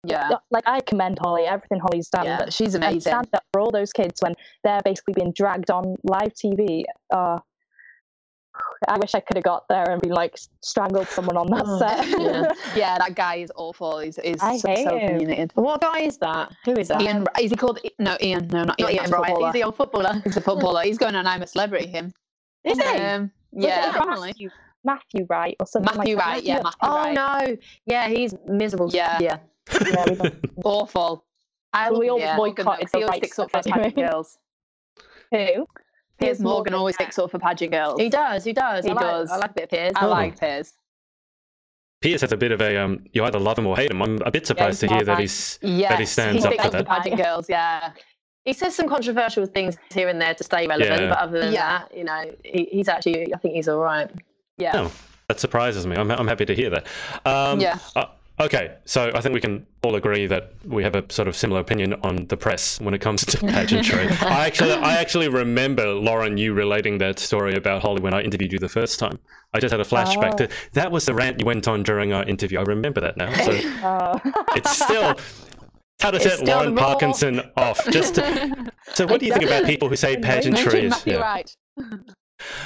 Yeah, like I commend Holly, everything Holly's done. yeah. She's amazing. stand up for all those kids when they're basically being dragged on live TV. Uh, I wish I could have got there and been like strangled someone on that Oh, set. yeah. Yeah, that guy is awful. He's, he's I so, hate so him. opinionated. What guy is that? Who is that? Ian, is he called? No, Ian. No, not Ian. Not Ian that's footballer. He's the old footballer. He's a footballer. He's going on I'm a Celebrity. Him. Is he? Um, yeah, either. Matthew, Matthew Wright or something Matthew like Wright. Yeah, Matthew Oh Wright. no. Yeah, he's miserable. Yeah. Yeah. Yeah, Awful. I We all yeah, boycotted Morgan, the He right sticks up stuff for pageant anyway. girls. Who? Piers Morgan always sticks up for pageant girls. He does, he does. He I like, does. I like a bit of Piers. I like Piers. Piers has a bit of a um, you either love him or hate him. I'm a bit surprised he's to hear that like- he's Yes, he stands he up sticks for up for that. pageant girls. Yeah, He says some controversial things here and there to stay relevant, Yeah. but other than Yeah. that, you know, he, he's actually, I think he's all right. yeah. No, that surprises me. I'm, I'm happy to hear that. Um, Yeah. uh, okay, so I think we can all agree that we have a sort of similar opinion on the press when it comes to pageantry. I actually, I actually remember Lauren, you relating that story about Holly when I interviewed you the first time. I just had a flashback Oh. to that was the rant you went on during our interview. I remember that now. So Oh. it's still how to set Lauren. Parkinson off. Just so, what do you think about people who say pageantry is? Yeah. Wright.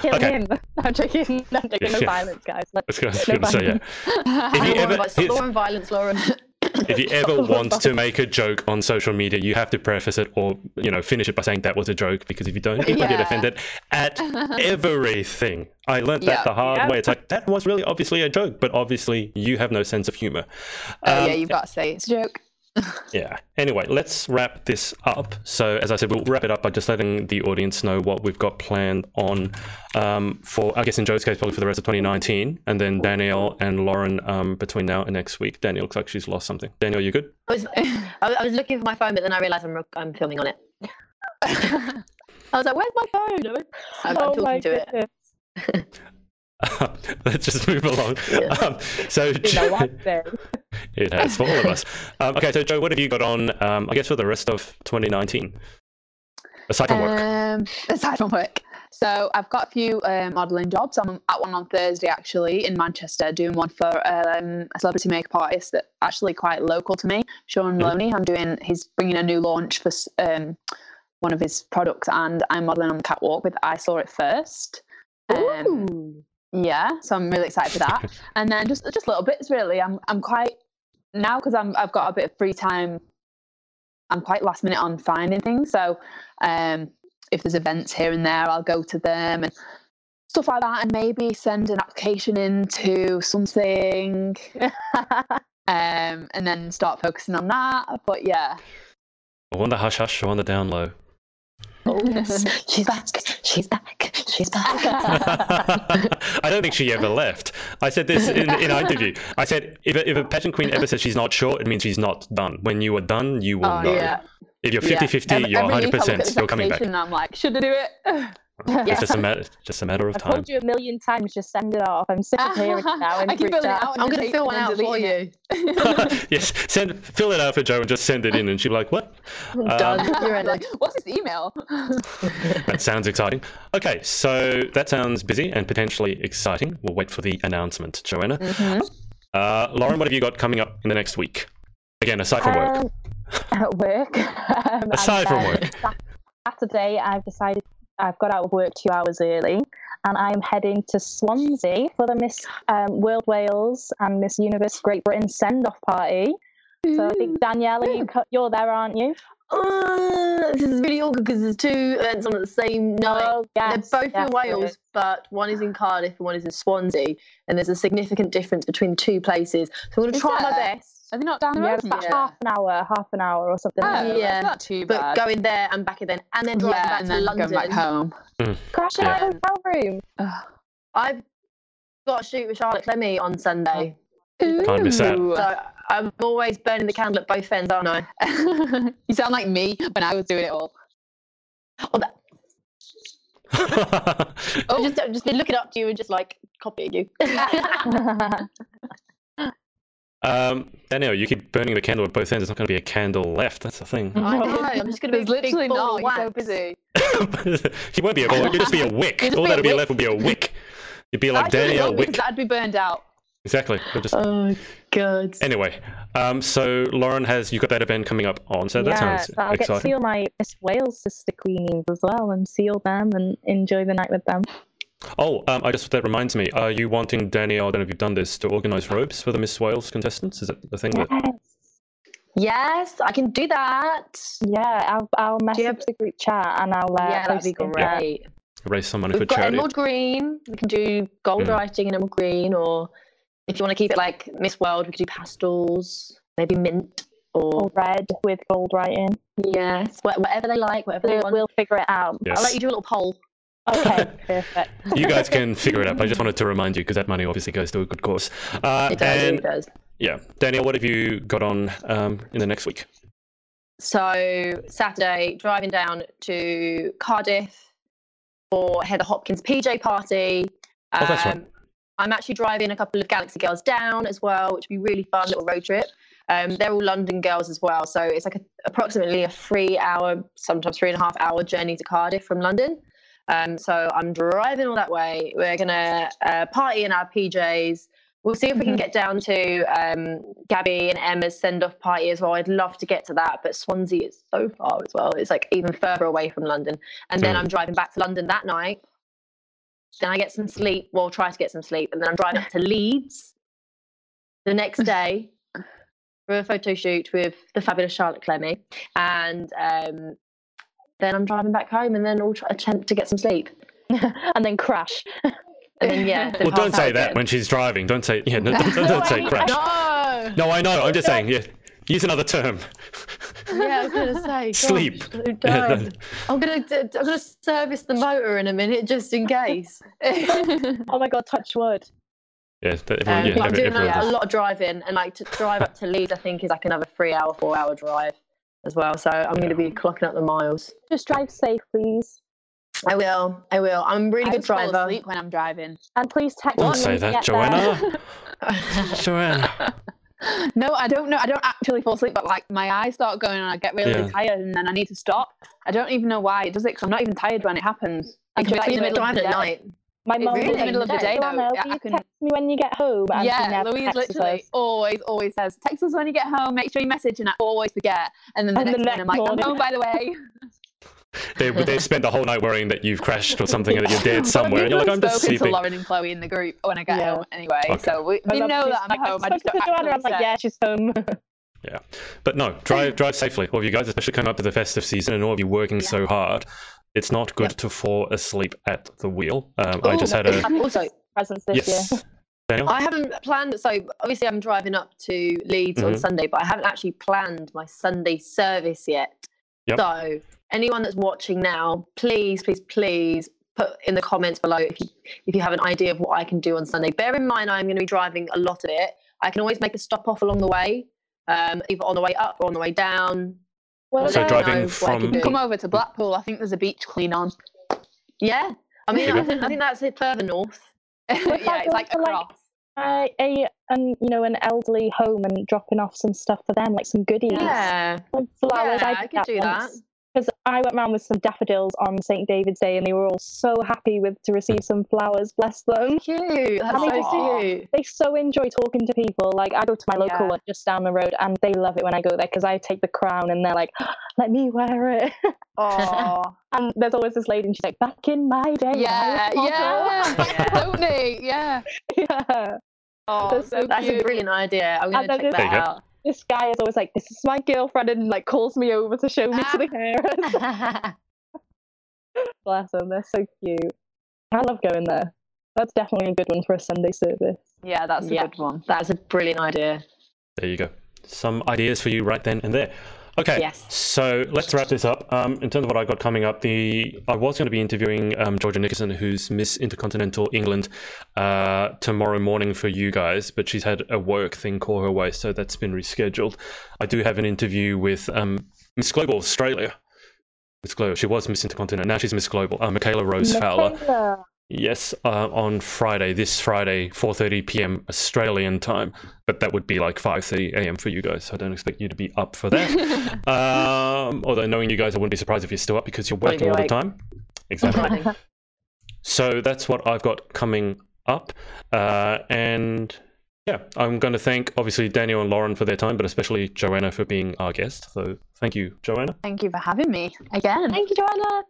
Kill Okay. him. I'm joking. I'm joking. No Yeah. violence, guys. I was going to say yeah. If you ever- here's- Lauren violence, Lauren. if you ever want to make a joke on social media, you have to preface it or you know finish it by saying that was a joke because if you don't, people get Yeah. offended at everything. I learned that Yeah. the hard Yeah. way. It's like that was really obviously a joke, but obviously you have no sense of humor. Oh Um, yeah, you've got to say it's a joke. Yeah. Anyway, let's wrap this up. So, as I said, we'll wrap it up by just letting the audience know what we've got planned on um, for, I guess, in Joe's case, probably for the rest of 2019, and then Danielle and Lauren um, between now and next week. Danielle looks like she's lost something. Danielle, you good? I was, I was- looking for my phone, but then I realised I'm, I'm filming on it. I was like, "Where's my phone?" I'm, I'm oh talking my to it. let's just move along. Yeah. Um, so, It's a long it has for all of us. Um, okay, so Joe, what have you got on? Um, I guess for the rest of 2019, aside from work. Um, aside from work. So I've got a few uh, modelling jobs. I'm at one on Thursday actually in Manchester, doing one for um, a celebrity makeup artist that actually quite local to me, Sean. Maloney. I'm doing. He's bringing a new launch for um, one of his products, and I'm modelling on the catwalk with I Saw It First. Um, Ooh. Yeah, so I'm really excited for that. and then just just little bits really. I'm I'm quite now because I'm I've got a bit of free time. I'm quite last minute on finding things. So um, if there's events here and there, I'll go to them and stuff like that, and maybe send an application into something, um, and then start focusing on that. But yeah, I wonder hush hush on the down low. Oh, yes. She's back. She's back. She's back. I don't think she ever left. I said this in, in our interview. I said if a, if a pageant queen ever says she's not sure, it means she's not done. When you are done, you will Oh, know. yeah. If you're yeah. 50 50, you're every 100 week I look at percent you're coming back. application and I'm like, should I do it? It's just a matter, just a matter of time. I've time. told you a million times, just send it off. I'm sick of hearing it now. in I keep group filling it chat. out. I'm going to fill one out for you. yes, send fill it out for Joe and just send it in, and she'll be like, "What? Um, Done. You're like, what's this email? that sounds exciting." Okay, so that sounds busy and potentially exciting. We'll wait for the announcement, Joanna. Mhm. Uh, Lauren, what have you got coming up in the next week? Again, aside from work. Um, at work. um, and Aside from then work. Sat- Saturday, I've decided I've got out of work two hours early, and I'm heading to Swansea for the Miss um, World Wales and Miss Universe Great Britain send-off party. So I think Danielle, you, you're there, aren't you? Uh, this is really awkward because there's two events on at the same night. Oh, yes, They're both yes, in Wales, but one is in Cardiff and one is in Swansea, and there's a significant difference between the two places. So I'm going to try my best. Are they not down the Yeah, road it's about you? half an hour, half an hour or something. Oh, like. Yeah. that's not too But bad. going there and back again, and then driving yeah, back and to then London. going back home. Crashing Yeah. out of hotel room. Ugh. I've got to shoot with Charlotte Clemmy on Sunday. Can't miss that. Ooh. So I'm always burning the candle at both ends, aren't I? you sound like me when I was doing it all. Oh, that, oh. Just, I've just been looking up to you and just like copying you. um, Danielle, you keep burning the candle at both ends. There's not going to be a candle left. That's the thing. I know. I'm just going to be There's literally not. of You're so busy. you won't be a ball. You'll just be a wick. All be that'll be wick. left will be a wick. You'd be like Actually, Danielle Wick. That'd be burned out. Exactly. You'll just- Oh god. Anyway, um, so Lauren has You've got that event coming up on, so that yeah, sounds so I'll get to exciting. see all my Miss Wales sister queenies as well and see all them and enjoy the night with them. Oh, um, I just that reminds me. Are you wanting Danielle? I don't know if you've done this to organise robes for the Miss Wales contestants. Is it the thing that? Yes. Yes, I can do that. Yeah, I'll, I'll message have- the group chat and I'll uh, yeah, that'd be post it. Yeah. great. raise some money We've for got charity. emerald green. We can do gold Mm. writing in emerald green, or if you want to keep it like Miss World, we could do pastels, maybe mint, or red with gold writing. yes, whatever they like, whatever they We'll, want. we'll figure it out. Yes. I'll let you do a little poll. Okay, perfect. you guys can figure it out. I just wanted to remind you because that money obviously goes to a good cause. Uh, It does. and It does. yeah, Danielle, what have you got on um, in the next week? So Saturday, driving down to Cardiff for Heather Hopkins PJ party. Oh, that's right. Um, I'm actually driving a couple of Galaxy girls down as well, which would be really fun little road trip. Um, they're all London girls as well, so it's like a, approximately a three-hour, sometimes three and a half hour journey to Cardiff from London. Um, so I'm driving all that way. We're gonna uh, party in our PJs. We'll see if we can get down to um, Gabby and Emma's send-off party as well. I'd love to get to that, but Swansea is so far as well. It's like even further away from London. And then Mm. I'm driving back to London that night. Then I get some sleep. Well, try to get some sleep, and then I'm driving up to Leeds the next day for a photo shoot with the fabulous Charlotte Clemmy, and um, then I'm driving back home, and then I'll try, attempt to get some sleep, and then crash. and then yeah. then Well, don't say that again. when she's driving. Don't say yeah. No, don't, don't, don't say crash. No. No, I know. I'm just saying. Yeah, use another term. Yeah, I was gonna say gosh, Sleep. Yeah, don't. I'm gonna d- I'm gonna service the motor in a minute just in case. Oh my god, touch wood. Yeah, everyone, Um, yeah, but I'm every- doing everyone yeah, a lot of driving, and like to drive up to Leeds, I think is like another three hour, four hour drive as well. So I'm going to be clocking up the miles. Just drive safe, please. I will. I will. I'm a really I good just fall driver. asleep when I'm driving. And please text Don't me say when you that, Joanna. Joanna. No, I don't know. I don't actually fall asleep, but like my eyes start going and I get really Yeah. tired and then I need to stop. I don't even know why it does it because I'm not even tired when it happens. I It can could be be in the middle of the at night. My It's mum really in the middle of the day, though. Joanna, Yeah, will I you can- text me when you get home? And she yeah, never Louise literally us. always, always says, text us when you get home, make sure you message, and I always forget. And then the And next the morning, I'm next like, I'm home, by the way. They they spent the whole night worrying that you've crashed or something and that you're dead somewhere. And you're like, I'm just spoken to sleeping. Lauren and Chloe in the group when I get Yeah. home anyway. Okay. So we, we know that I'm like, home. I I've just don't spoken to Joanna. I'm like, yeah, she's home. Yeah, but no, drive drive safely, all of you guys, especially coming up to the festive season and all of you working so hard. It's not good to fall asleep at the wheel. Um, I just had a Also- presents this yes. year. Daniel, I haven't planned. So obviously, I'm driving up to Leeds on Mhm. Sunday, but I haven't actually planned my Sunday service yet. Yep. So anyone that's watching now, please, please, please put in the comments below if you if you have an idea of what I can do on Sunday. Bear in mind, I'm going to be driving a lot of it. I can always make a stop off along the way, um, either on the way up or on the way down. Well, So Let me driving know what I can from- do. Come over to Blackpool. I think there's a beach clean on. Yeah, I mean, I think, I think that's it further north. yeah, it's like to, like, across. uh, a an you know an elderly home and dropping off some stuff for them, like some goodies, Yeah, some flowers. Yeah, I, I did could do that. Because I went round with some daffodils on St David's Day, and they were all so happy with to receive some flowers. Bless them. cute. That's I mean, so cute. They so enjoy talking to people. Like I go to my local Yeah. one just down the road, and they love it when I go there because I take the crown, and they're like, "Let me wear it." Oh, and there's always this lady, and she's like, "Back in my day." when yeah, I was yeah, Tony, yeah. model." yeah. Oh, That's- so That's cute. a brilliant idea. I'm gonna check that out. go. Out. This guy is always like, "This is my girlfriend," and like calls me over to show me to the Ah. carers. Bless them, they're so cute. I love going there. That's definitely a good one for a Sunday service. Yeah, that's a Yeah. good one. That's a brilliant idea. There you go. Some ideas for you right then and there. Okay, Yes. so let's wrap this up. Um, in terms of what I got coming up, the I was going to be interviewing um, Georgia Nickerson, who's Miss Intercontinental England, uh, tomorrow morning for you guys, but she's had a work thing call her way, so that's been rescheduled. I do have an interview with um, Miss Global Australia. Miss Global, she was Miss Intercontinental, now she's Miss Global. Uh, Michaela Rose Fowler. Michaela. Yes, uh, on Friday, this Friday, 4:30 p.m. Australian time, but that would be like 5:30 a.m. for you guys. So I don't expect you to be up for that. um, although knowing you guys, I wouldn't be surprised if you're still up because you're working all the time. Exactly. So that's what I've got coming up, uh, and yeah, I'm going to thank obviously Daniel and Lauren for their time, but especially Joanna for being our guest. So thank you, Joanna. Thank you for having me again. Thank you, Joanna.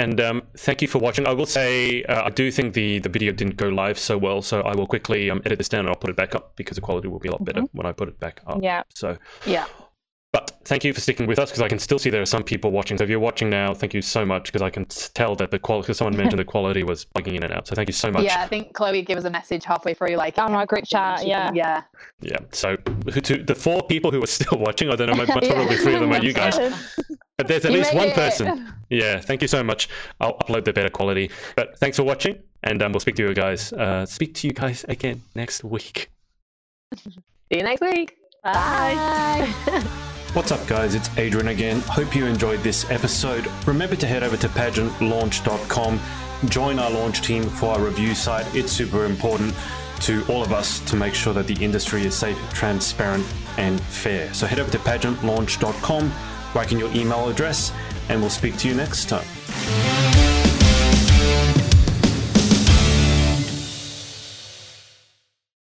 And um, thank you for watching. I will say uh, I do think the, the video didn't go live so well, so I will quickly um, edit this down and I'll put it back up because the quality will be a lot better when I put it back up. Yeah. So, Yeah. But thank you for sticking with us because I can still see there are some people watching. So if you're watching now, thank you so much because I can tell that the quality. Because someone mentioned the quality was bugging in and out. So thank you so much. Yeah, I think Chloe gave us a message halfway through, like On our group chat, yeah. yeah. Yeah. So to the four people who are still watching, I don't know, but probably three of them are you guys. But there's at You least one it. person. Yeah, thank you so much. I'll upload the better quality. But thanks for watching, and um, we'll speak to you guys. Uh, speak to you guys again next week. See you next week. Bye. What's up, guys? It's Adrian again. Hope you enjoyed this episode. Remember to head over to pageantlaunch.com, join our launch team for our review site. It's super important to all of us to make sure that the industry is safe, transparent, and fair. So head over to pageantlaunch.com, write in your email address, and we'll speak to you next time.